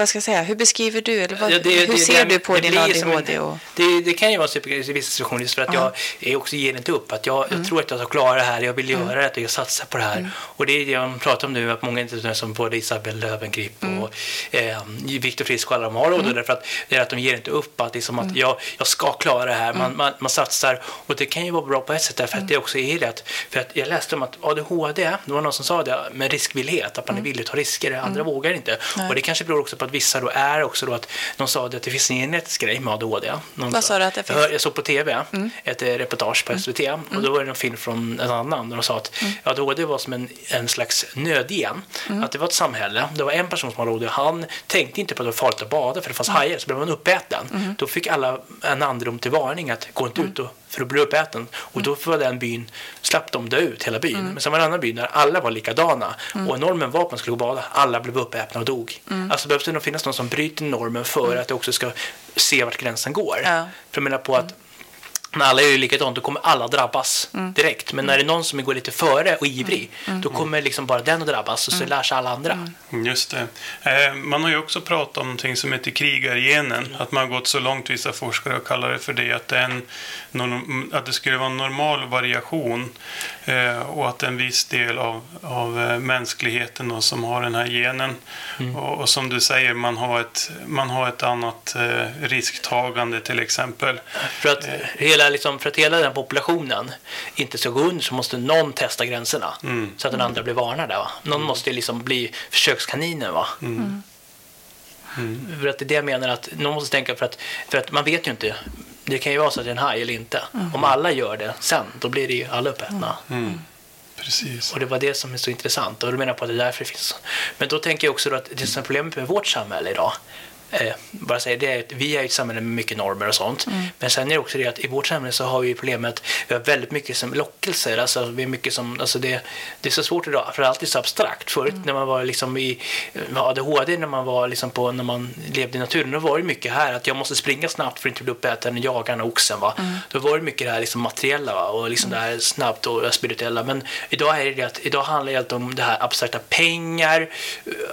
vad ska jag säga, hur beskriver du eller vad, Ja, det- hur det- ser det- du på din ADHD? en- Och, Det, kan ju vara supergrej i vissa situationer just för att jag är också ger inte upp. Att jag, jag tror att jag ska klara det här, jag vill göra det, jag satsar på det här. Och det är det jag pratar om nu, att många inte som både Isabel Löwengrip och eh, Viktor Frisk och alla de har råd därför att det är att de ger inte upp. Att, liksom att jag, jag ska klara det här, man, man, man satsar. Och det kan ju vara bra på ett sätt därför att det också är det. För att jag läste om att ADHD, det var någon som sa det, med riskvillighet, att man är villig att ta risker, andra vågar inte. Och det kanske beror också på att vissa då är också då att de sa att det finns en genetisk grej med ADHD. Någon Vad sa du att det finns? jag såg på tv ett eh, reportage på SVT och då var det en film från en annan. Där de sa att ADHD var som en, en slags nödgen. Att det var ett samhälle, det var en person som hade ADHD, han tänkte inte på att det var farligt att bada för det fanns hajar, så blev man uppäten. Då fick alla en andrum till varning att gå inte ut och, för att bli uppäten. Och då var den byn, slapp de dö ut, hela byn. Men sen var det en annan by där alla var likadana och normen var att man skulle gå och bada. Alla blev uppätna och dog. Alltså behövs det nog finnas någon som bryter normen för att det också ska se vart gränsen går. Ja. För jag menar på att när alla är likadant, då kommer alla drabbas direkt. Men när det är någon som går lite före och ivrig, då kommer liksom bara den att drabbas och så lär sig alla andra. Just det. Eh, man har ju också pratat om någonting som heter krigargenen. Att man har gått så långt, vissa forskare, och kallar det för det. Att det, är en, att det skulle vara en normal variation. Eh, och att en viss del av, av eh, mänskligheten då, som har den här genen. Och, och som du säger, man har ett, man har ett annat eh, risktagande till exempel. För att, hela, liksom, för att hela den populationen inte ska gå under så måste någon testa gränserna. Så att den andra blir varnade. Va? Någon måste liksom bli försökskaninen. Va? För att det är det jag menar att någon måste tänka för att, för att man vet ju inte. Det kan ju vara så att det är en haj eller inte. Om alla gör det sen, då blir det ju alla uppätna. Precis. Och det var det som är så intressant. Och du menar på att det är därför det finns. Men då tänker jag också då att det som är problemet med vårt samhälle idag. Eh, bara säga det är att vi är ett samhälle med mycket normer och sånt. Men sen är det också det att i vårt samhälle så har vi problemet vi har väldigt mycket som lockelser. Alltså, vi är mycket som, alltså det, det är så svårt idag för allt är så abstrakt. Förut när man var liksom i ADHD, när man var liksom på, när man levde i naturen, då var det mycket här att jag måste springa snabbt för att inte bli uppäten, jaga den här oxen. Va? Då var det mycket det här liksom materiella va? och liksom det här snabbt och spirituella. Men idag är det det att idag handlar det allt om det här abstrakta pengar,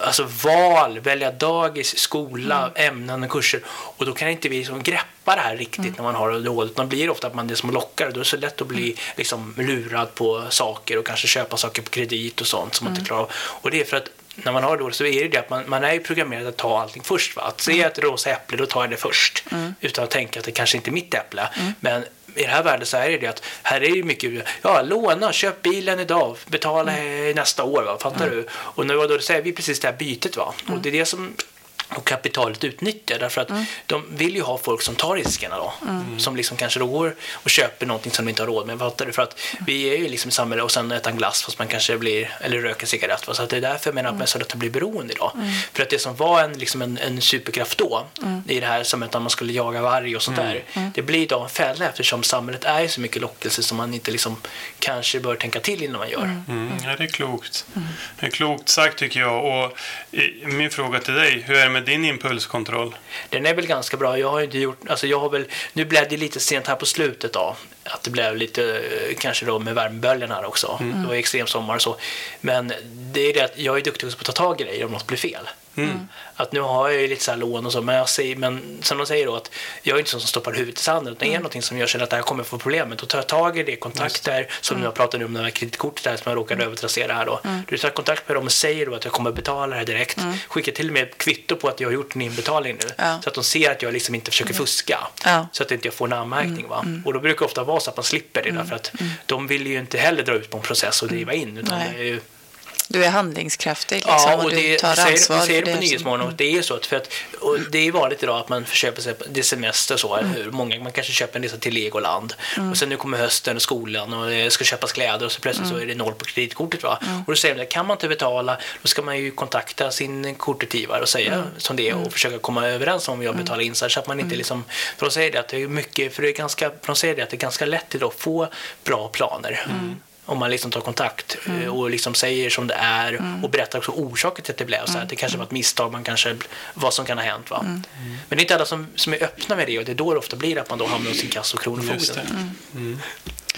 alltså val, välja dagis, skola, ämnen och kurser. Och då kan inte vi liksom greppa det här riktigt när man har ADHD. Utan blir ofta att man det som lockar. Då är det så lätt att bli liksom lurad på saker och kanske köpa saker på kredit och sånt som man inte klarar av. Och det är för att när man har det så är det det att man, man är ju programmerad att ta allting först. Va? Att se ett rosa äpple, då tar jag det först. Utan att tänka att det kanske inte är mitt äpple. Men i det här världen så är det det att här är det ju mycket, ja låna, köp bilen idag, betala eh, nästa år, va? fattar du? Och nu då säger vi precis det här bytet va? Och det är det som och kapitalet utnyttjar. Därför att de vill ju ha folk som tar riskerna då. Som liksom kanske då går och köper någonting som de inte har råd med. Fattar du? För att vi är ju liksom i samhället och sen äta en glass fast man kanske blir, eller röker cigarett. Va? Så att det är därför jag menar att man så lätt blir beroende idag. För att det som var en, liksom en, en superkraft då, i det här som att man skulle jaga varg och sånt där. Det blir idag en fälla eftersom samhället är ju så mycket lockelse som man inte liksom kanske bör tänka till innan man gör. Mm, ja, det är klokt. Det är klokt sagt tycker jag. Och eh, min fråga till dig, hur är det med din impulskontroll? Den är väl ganska bra. Jag har inte gjort, alltså jag har väl, nu blev det lite sent här på slutet då. Att det blev lite, eh, kanske då med värmeböljan här också. Det var extrem sommar och så. Men det är det att jag är duktig på att ta tag i grejer om något blir fel. Att nu har jag ju lite så lån och så, men, jag säger, men som de säger då att jag är inte sån som stoppar huvudet i sanden, utan är det någonting som jag känner att det här kommer få problem. Med, då tar jag tag i det, kontakter, som jag pratade om, det här kreditkortet där som jag råkade övertrassera här då. Du tar kontakt med dem och säger då att jag kommer betala det här direkt, skickar till och med kvitto på att jag har gjort en inbetalning nu, Ja. så att de ser att jag liksom inte försöker fuska, Ja. så att inte jag får en anmärkning. Va? Och då brukar det ofta vara så att man slipper det, därför att de vill ju inte heller dra ut på en process och driva in, utan Nej. det är ju Du är handlingskraftig liksom, Ja, och, och du det, tar vi säger, ansvar säger det på Nyhetsmorgon och det är så för att och det är vanligt idag att man köper sig, det är semester så, eller hur? Många, man kanske köper en resa till Legoland och sen nu kommer hösten och skolan och det ska köpas kläder och så plötsligt så är det noll på kreditkortet va? Och då säger de, kan man inte betala, då ska man ju kontakta sin kortutgivare och säga som det är och försöka komma överens om jag betalar in så att man inte liksom, för de säger det att det är mycket, för det är ganska, för de säger det att det är ganska lätt idag att få bra planer. Om man liksom tar kontakt eh, och liksom säger som det är och berättar också orsaken till att det blev så här. Att det kanske var ett misstag, man kanske, vad som kan ha hänt. Va? Men det är inte alla som, som är öppna med det och det är då det ofta blir att man då hamnar hos inkasso och Just kronofogden. det.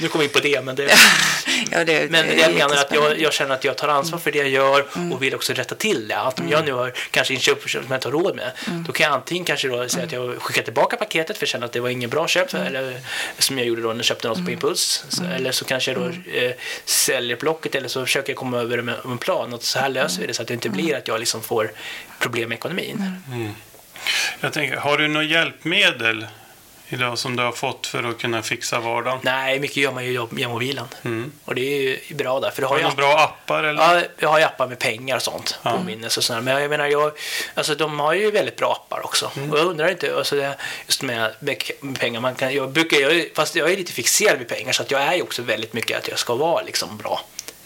Nu kommer vi in på det, men, det, Ja, det, men det jag menar att jag, jag känner att jag tar ansvar för det jag gör och vill också rätta till det. Att om jag nu har kanske inköp som jag inte har råd med, då kan jag antingen kanske då säga att jag skickar tillbaka paketet för jag känner att det var ingen bra köp, eller som jag gjorde då när jag köpte något på impuls. Så, eller så kanske jag då eh, säljer blocket eller så försöker jag komma över med en plan. Och så här löser vi det så att det inte blir att jag liksom får problem med ekonomin. Jag tänker, har du något hjälpmedel idag som du har fått för att kunna fixa vardagen? Nej, mycket gör man ju via mobilen. Mm. Och det är ju bra där, för det har Har du bra appar eller? Ja, jag har ju appar med pengar och sånt. Ja. Påminnelse och sådär. Men jag menar, jag, alltså, de har ju väldigt bra appar också. Mm. Och jag undrar inte, alltså, det, just med, med pengar, man kan, jag brukar, jag, fast jag är lite fixerad vid pengar så att jag är ju också väldigt mycket att jag ska vara liksom bra.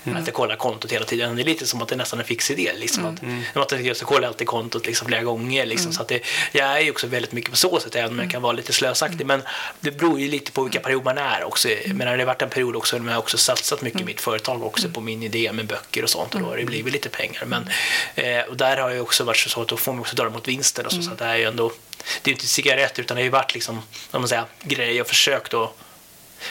Mm. Att jag kollar kontot hela tiden. Det är lite som att det är nästan en fix idé. Liksom, att, Mm. att jag ska kolla alltid kontot liksom, flera gånger. Liksom, så att det, jag är ju också väldigt mycket på så sätt, även om jag kan vara lite slösaktig. Men det beror ju lite på vilka period man är också. Menar, det har varit en period också när jag också satsat mycket i mitt företag också på min idé med böcker och sånt. Och då har det blivit lite pengar. Men, eh, och där har jag också varit så att då får man också dra mot vinsten. Och så, så att det är ju ändå, det är ju inte cigaretter utan det har ju varit liksom, om man säger, grejer jag försökt att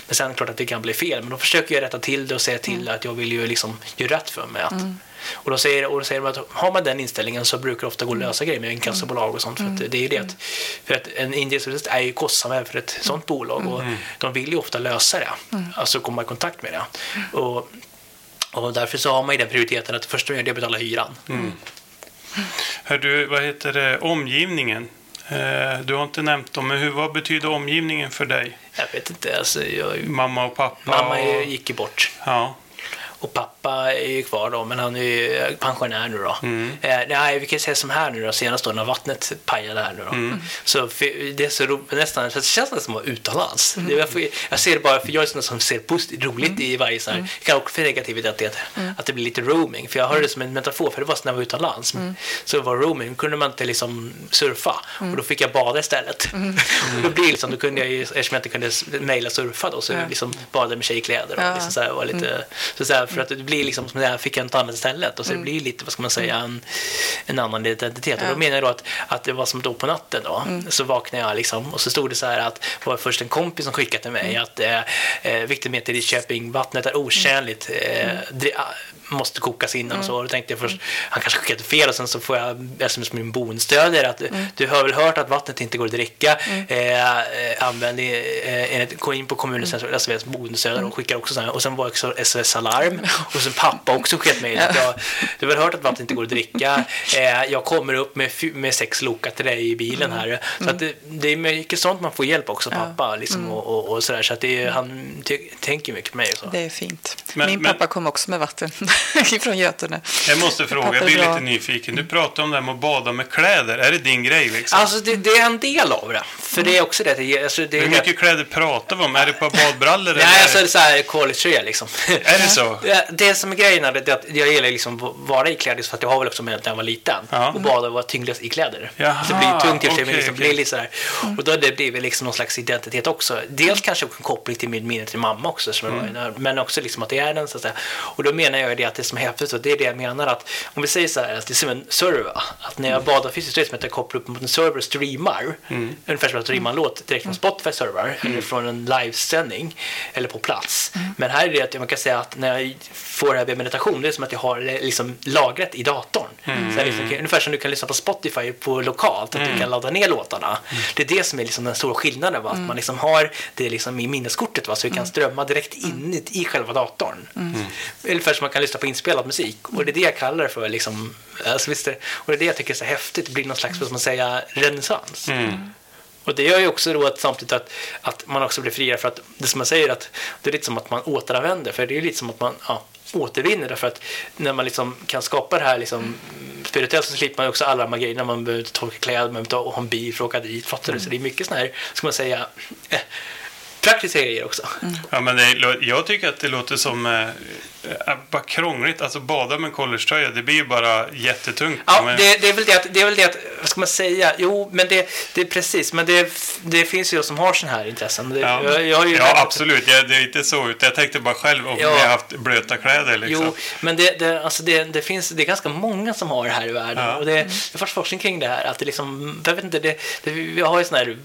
men sen klart att det kan bli fel. Men då försöker jag rätta till det och säga till att jag vill ju liksom göra rätt för mig. Att, Och då säger, och då säger de att har man den inställningen så brukar det ofta gå att lösa grejer med inkassobolag och sånt. För att det är ju det att, för att en indexregister är ju kostsam även för ett sånt bolag och de vill ju ofta lösa det. Alltså komma i kontakt med det. Och, och därför så har man ju den prioriteten att det första man gör det är att betala hyran. Hör du, vad heter det, omgivningen? Eh, du har inte nämnt dem, men hur, vad betyder omgivningen för dig? Jag vet inte, alltså, jag, Mamma och pappa? mamma och, gick ju bort. Ja. Och pappa är ju kvar då, men han är ju pensionär nu då. Mm. Eh, nej, vi kan säga som här nu då, senast då när vattnet pajade här nu då. Mm. Så det är så ro, nästan, så det känns nästan som att vara utomlands. Mm. Det, jag, får, jag ser det bara, för jag är sån som ser positivt, roligt i varje så här, jag kan också för negativitet att, det- att det blir lite roaming. För jag hörde det som en metafor, för det var så när jag var utomlands. Så var roaming, kunde man inte liksom surfa. Och då fick jag bada istället. och då blir det liksom, då kunde jag ju, eftersom jag inte kunde mejla surfa då, så liksom badade med tjejkläder och liksom så här, var lite, så så här, för att det blir liksom som det här, fick jag något annat istället och så det blir lite, vad ska man säga, en, en annan identitet. Och Ja. då menar jag då att, att det var som då på natten då, så vaknade jag liksom och så stod det så här att det var först en kompis som skickade till mig att eh, eh, Viktigmeter i Köping, vattnet är otjänligt, eh, måste kokas innan och så. Och då tänkte jag först, han kanske skickade fel och sen så får jag sms från min boendestödjare att du har väl hört att vattnet inte går att dricka. Eh, eh, använd eh, enligt, gå in på kommunens SOS boendestödjare och skickar också så här. Och sen var också SOS Alarm och sen pappa också skickat mejl att jag, du har väl hört att vattnet inte går att dricka. Eh, jag kommer upp med, med sex Loka till dig i bilen här. Så att det, det är mycket sånt man får hjälp också, pappa. Liksom, och, och, och sådär. Så att det är, han tänker mycket på mig. Och så. Det är fint. Men- Min men- pappa kom också med vatten. ifrån Götene. Jag måste fråga, jag blir lite nyfiken. Du pratade om det här med att bada med kläder. Är det din grej liksom? Alltså det, det är en del av det. För det är också det. det, alltså, det är Hur det- mycket kläder pratar vi om? Är det på badbrallor Nej, eller? alltså det är så här collegetröja liksom. Är det så? Det som är grejen är det att jag gillar liksom att vara i kläder för att jag har väl också med när jag var liten. Ja. Och bada och vara tyngdlös i kläder. Jaha, så det blir tungt i och för sig, men liksom okej. blir lite. Och då har det blivit liksom någon slags identitet också. Dels kanske en koppling till min minne till mamma också, som var Mm. i, men också liksom att det är den så att säga. Och då menar jag det att det som är häftigt, och det är det jag menar att om vi säger så här, att det är som en server, att när jag badar fysiskt att jag kopplar upp mot en server och streamar, Mm. ungefär som att streama en låt direkt från Spotify server eller från en livesändning eller på plats. Men här är det att man kan säga att när jag får det här med meditation, det är som att jag har det liksom lagrat i datorn. Så här liksom, ungefär som du kan lyssna på Spotify på lokalt, att du kan ladda ner låtarna. Det är det som är liksom den stora skillnaden, va? att man liksom har det liksom i minneskortet va? så det kan strömma direkt in i, i själva datorn. Ungefär som man kan lyssna på inspelad musik. Och det är det jag kallar det för. Liksom, alltså, visst är, och det är det jag tycker är så häftigt, det blir någon slags vad ska man säga, renässans. Och det gör ju också då att samtidigt att, att man också blir friare för att det som man säger att det är lite som att man återanvänder för det är lite som att man ja, återvinner därför att när man liksom kan skapa det här liksom spirituellt så slipper man också alla de här grejerna man behöver inte torka kläder, man behöver inte ha en bil för att åka dit, fattar du? Så det är mycket sådana här, ska man säga, eh, praktiska grejer också. Ja, men det, jag tycker att det låter som eh, eh, bara krångligt. Alltså bada med collegetröja, det blir ju bara jättetungt. Ja, Men- det, det, är väl det att, det är väl det att, vad ska man säga, jo, men det, det är precis, men det, det finns ju de som har sådana här intressen. Det, Ja, jag, jag ja absolut. Jag, det är inte så. Utan jag tänkte bara själv om Ja. jag haft blöta kläder. Liksom. Jo, men det, det, alltså det, det, finns, det är ganska många som har det här i världen. Ja. Och det, det fanns forskning kring det här. Att det liksom, jag vet inte, det, det, vi har ju sån här...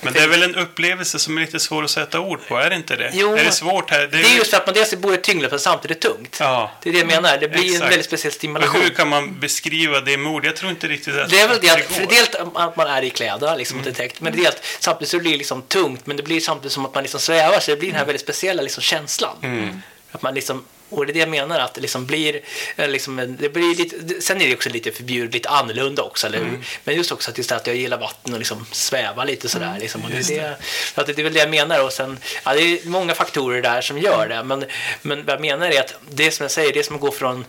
Men det är väl en upplevelse som är lite svår att sätta ord på, är det inte det? Jo, är det svårt här? Det är just för att man dels bor tyngre men samtidigt tungt. Ja. Det är det jag menar. Det blir en Exakt. väldigt speciell stimulation. hur kan man beskriva det med ord? Jag tror inte riktigt att Det är väl det att, går. dels att man är i kläder, liksom, Mm. mm. täckt, men det är att samtidigt så blir det liksom tungt, men det blir samtidigt som att man liksom svävar, så det blir den här väldigt speciella liksom, känslan. Mm. Att man liksom, och det är det jag menar, att det liksom blir, eh, liksom, det blir lite, det- sen är det också lite förbjudet, lite annorlunda också, eller hur? Mm. Men just också att, just att jag gillar vatten och liksom sväva lite sådär. Liksom, och det, det, så att det är väl det jag menar. Och sen, ja, det är många faktorer där som gör det, men, men vad jag menar är att det som jag säger, det är som att gå från,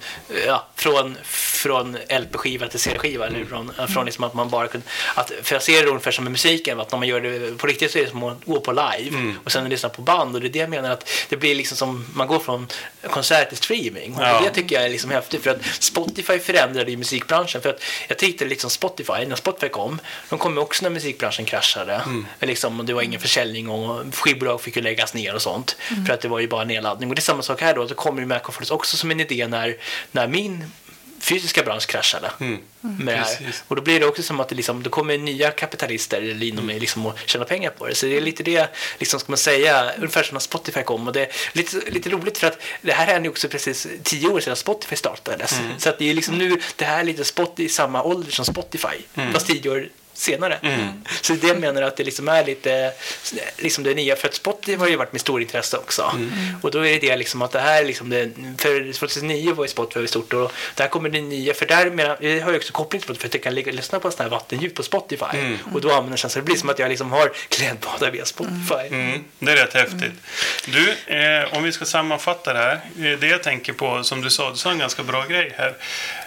ja, från, från LP-skiva till CD-skiva, eller från, från liksom att man bara kunde, att, för jag ser det ungefär som med musiken, att när man gör det på riktigt så är det som att gå på live och sen lyssna på band och det är det jag menar att det blir liksom som, man går från konsert till streaming och Ja. det tycker jag är liksom häftigt för att Spotify förändrade ju musikbranschen för att jag tittade liksom Spotify, när Spotify kom, de kom ju också när musikbranschen kraschade. Liksom, och det var ingen försäljning och skivbolag fick ju läggas ner och sånt för att det var ju bara nedladdning. Och det är samma sak här då, så kommer ju Macaforce också som en idé när, när min fysiska bransch kraschade. Med det här. Och då blir det också som att det liksom, då kommer nya kapitalister inom mig liksom att tjäna pengar på det. Så det är lite det, liksom ska man säga, ungefär som när Spotify kom. Och det är lite, lite roligt för att det här hände också precis tio år sedan Spotify startades. Så att det är liksom nu, det här är lite spot i samma ålder som Spotify, fast tio år senare. Så det menar att det liksom är lite liksom det nya, för att Spotify har ju varit med stor intresse också. Och då är det liksom att det här är liksom det, för 2009 var ju Spotify stort och där kommer det nya, för där menar, jag har ju också koppling till Spotify för att jag kan ligga, lyssna på sådana här vattenljud på Spotify och då använder jag så det blir som att jag liksom har klädbadar via Spotify. Mm, det är rätt häftigt. Du, eh, om vi ska sammanfatta det här. eh, Det jag tänker på, som du sa, du sa en ganska bra grej här.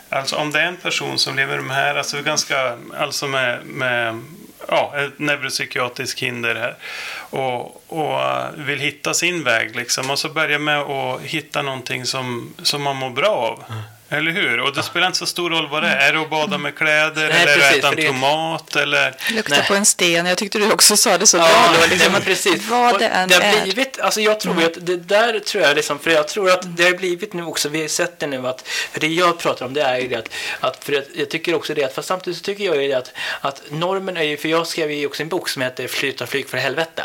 Alltså om det är en person som lever med här, alltså ganska, alltså med, med ja, ett neuropsykiatriskt hinder här. Och, och eh, vill hitta sin väg liksom. Och så börja med att hitta någonting som, som man mår bra av. Mm. Eller hur? Och det spelar inte så stor roll vad det är. Är det att bada med kläder? Nej, eller precis, äta en det- tomat? Eller... Lukta Nej. på en sten. Jag tyckte du också sa det så bra Ja, då. nej, Liksom, precis. Vad det än det har är. blivit, alltså jag tror ju att det där tror jag liksom, för jag tror att det har blivit nu också, vi har sett det nu att, för det jag pratar om det är ju det att, att för jag, jag tycker också det att, fast samtidigt så tycker jag ju det att, att normen är ju, för jag skrev ju också en bok som heter Sluta flyg för helvete.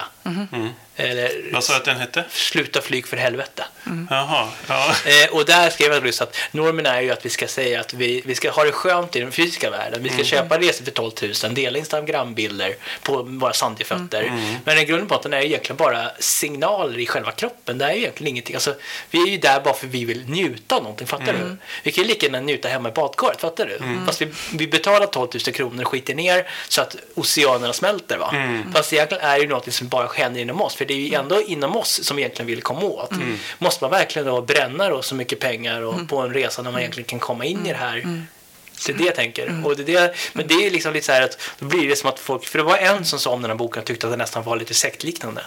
Eller Vad sa du att den hette? Sluta flyg för helvete. Jaha, ja. Eh, och där skrev jag just att normen är ju att vi ska säga att vi, vi ska ha det skönt i den fysiska världen. Vi ska köpa resor för 12 000, dela Instagrambilder på våra sandiga fötter. Men i grund och botten är det egentligen bara signaler i själva kroppen. Det är egentligen ingenting. Alltså, vi är ju där bara för att vi vill njuta av någonting, fattar du? Vi kan ju lika gärna njuta hemma i badkaret, fattar du? Fast vi, vi betalar 12 000 kronor och skiter ner så att oceanerna smälter. Va? Fast egentligen är det ju någonting som bara händer inom oss. För det är ju ändå inom oss som vi egentligen vill komma åt. Måste man verkligen då bränna då så mycket pengar och på en resa när man egentligen kan komma in i det här? Det är det jag tänker. Och det det, men det är liksom lite så här att då blir det som att folk, för det var en som sa om den här boken tyckte att det nästan var lite sektliknande.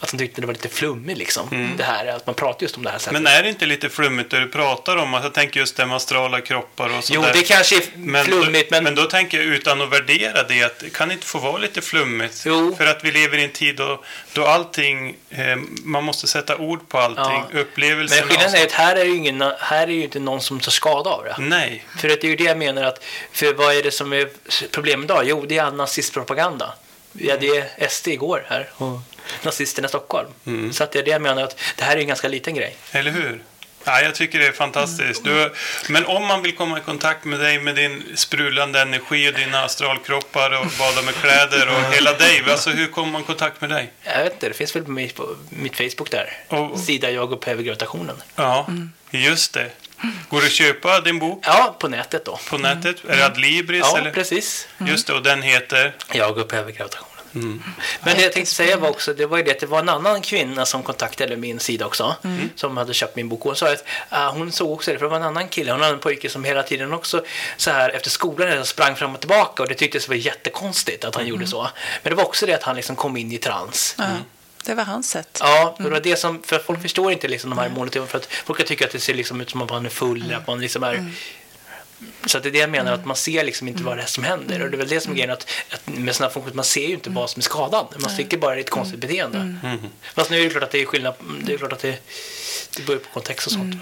Att han tyckte det var lite flummigt liksom. Det här, att man pratar just om det här sättet. Men är det inte lite flummigt det du pratar om? Att jag tänker just det med astrala kroppar och Jo, sådär. det kanske är Men, flummigt, men, men då tänker jag utan att värdera det, att det kan inte få vara lite flummigt. Jo. För att vi lever i en tid då, då allting, eh, man måste sätta ord på allting. Ja. Upplevelsen men skillnaden är att här är, ju ingen, här är ju inte någon som tar skada av det. Nej. För att det är ju det jag menar att, för vad är det som är problemet idag? Jo, det är all nazistpropaganda. Vi hade SD igår här och nazisterna i Stockholm. Mm. Så att det är det jag menar att det här är en ganska liten grej. Eller hur? Ja, jag tycker det är fantastiskt. Du, men om man vill komma i kontakt med dig med din sprudlande energi och dina astralkroppar och bada med kläder och hela dig. Alltså hur kommer man i kontakt med dig? Jag vet inte, det finns väl på mitt, på mitt Facebook där. Och- Sida Jag upphäver gravitationen. Ja, just det. Går det att köpa din bok Ja, på nätet då. på nätet? Är det Adlibris? Ja, eller? precis. Just det, och den heter? Jag upphäver gravitationen. Mm. Men det jag tänkte säga var också, det var ju det att det var en annan kvinna som kontaktade min sida också, som hade köpt min bok. Hon sa att uh, hon såg också det, för det var en annan kille, hon hade en pojke som hela tiden också så här efter skolan sprang fram och tillbaka och det tycktes vara jättekonstigt att han gjorde så. Men det var också det att han liksom kom in i trans. Ja, det var hans sätt. Ja, det var det som, för folk förstår inte liksom de här målen, för att folk tycka att det ser liksom ut som att man är full, eller att man liksom är så att det är det jag menar, att man ser liksom inte vad det är som händer. Och det är väl det som är grejen, att, att med sådana funktioner, man ser ju inte vad som är skadan. Man tycker bara det är ett konstigt beteende. Fast nu är det klart att det är skillnad, det är klart att det, det beror på kontext och sånt.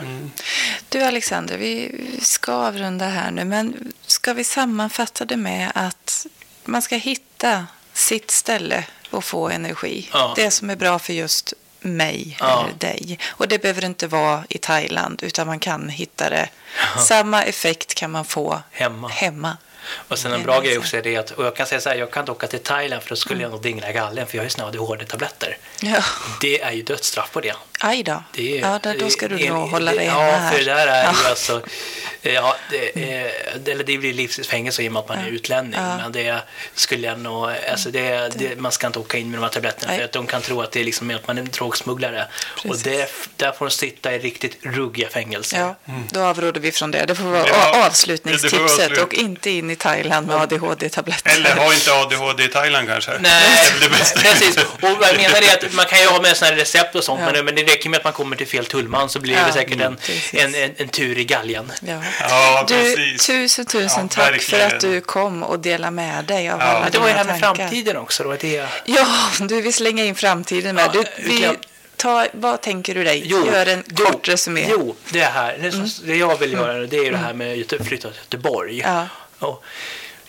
Du Alexander, vi ska avrunda här nu, men ska vi sammanfatta det med att man ska hitta sitt ställe och få energi. Ja. Det som är bra för just mig Ja. eller dig. Och det behöver inte vara i Thailand, utan man kan hitta det. Samma effekt kan man få Hemma. hemma. Och sen en bra det grej så. också är det att, och jag kan säga så här, jag kan inte åka till Thailand för då skulle jag nog dingla i gallen för jag har ju såna ADHD-tabletter. Ja, Det är ju dödsstraff på det. Aj då. Det är, ja, då, då ska du det- nog hålla det- dig hemma Ja, här. för det där är ju Ja. alltså... Ja, det, är, eller det blir livstidsfängelse i och med att man är utlänning. Ja. Men det skulle jag nog... Alltså det, det, man ska inte åka in med de här tabletterna Nej. för att de kan tro att det är liksom att man är en drogsmugglare. Och Precis. det, där får de sitta i riktigt ruggiga fängelser. Ja, då avråder vi från det. Det får vara Ja, det får avslutningstipset och inte in i Thailand med ADHD-tabletter. Eller ha inte ADHD i Thailand kanske? Nej, Det är det bästa. precis. Och jag menar är att man kan ju ha med sådana recept och sånt, Ja. men, men det räcker med att man kommer till fel tullman så blir det Ja, säkert en, en, en, en tur i galgen. Ja. Ja, Du, precis. tusen, tusen Ja, tack för att du kom och delade med dig av Ja. alla det var ju det här med tankar. framtiden också. Då, det, Ja, du vill slänga in framtiden med. Ja, Du, vi ta, vad tänker du dig? Gör en jo, kort resumé. Mm. Jo, det här, det, det jag vill göra det är ju det här med att flytta till Göteborg. Ja. Och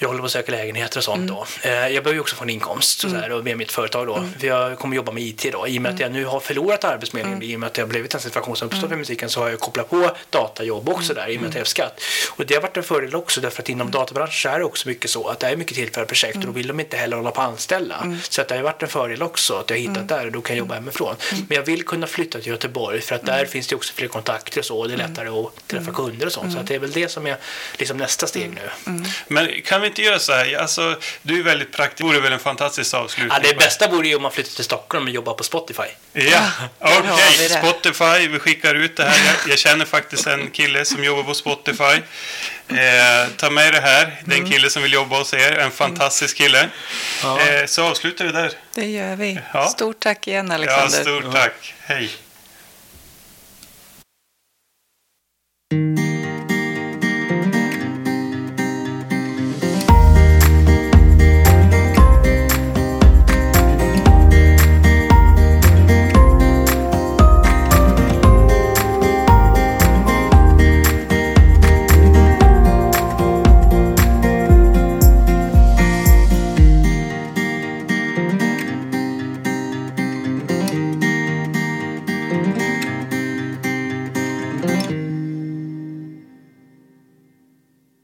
jag håller på att söka lägenheter och sånt Mm. då. Eh, Jag behöver ju också få en inkomst så där, och med mitt företag då. Mm. För jag kommer jobba med IT då. I och med att jag nu har förlorat Arbetsförmedlingen, i och med att det har blivit en situation som uppstått Mm. med musiken så har jag kopplat på datajobb också där i och med att jag har skatt. Och det har varit en fördel också därför att inom Mm. databranschen är det också mycket så att det är mycket tillfälliga projekt och då vill de inte heller hålla på att anställa. Mm. Så att det har varit en fördel också att jag har hittat där och då kan jag jobba hemifrån. Mm. Men jag vill kunna flytta till Göteborg för att där finns det också fler kontakter och så och det är Mm. lättare att träffa kunder och sånt. Så att det är väl det som är liksom nästa steg nu. Men kan vi inte göra så här? Alltså, du är väldigt praktisk. Det vore väl en fantastisk avslutning? Ja, det bästa vore ju om man flyttar till Stockholm och jobbar på Spotify. Ja, okej. det. Spotify, vi skickar ut det här. Jag, jag känner faktiskt en kille som jobbar på Spotify. Eh, ta med det här. Det är en kille som vill jobba hos er. En fantastisk kille. Ja. Eh, så avslutar vi där. Det gör vi. Ja. Stort tack igen Ja, Alexander. stort tack. Hej.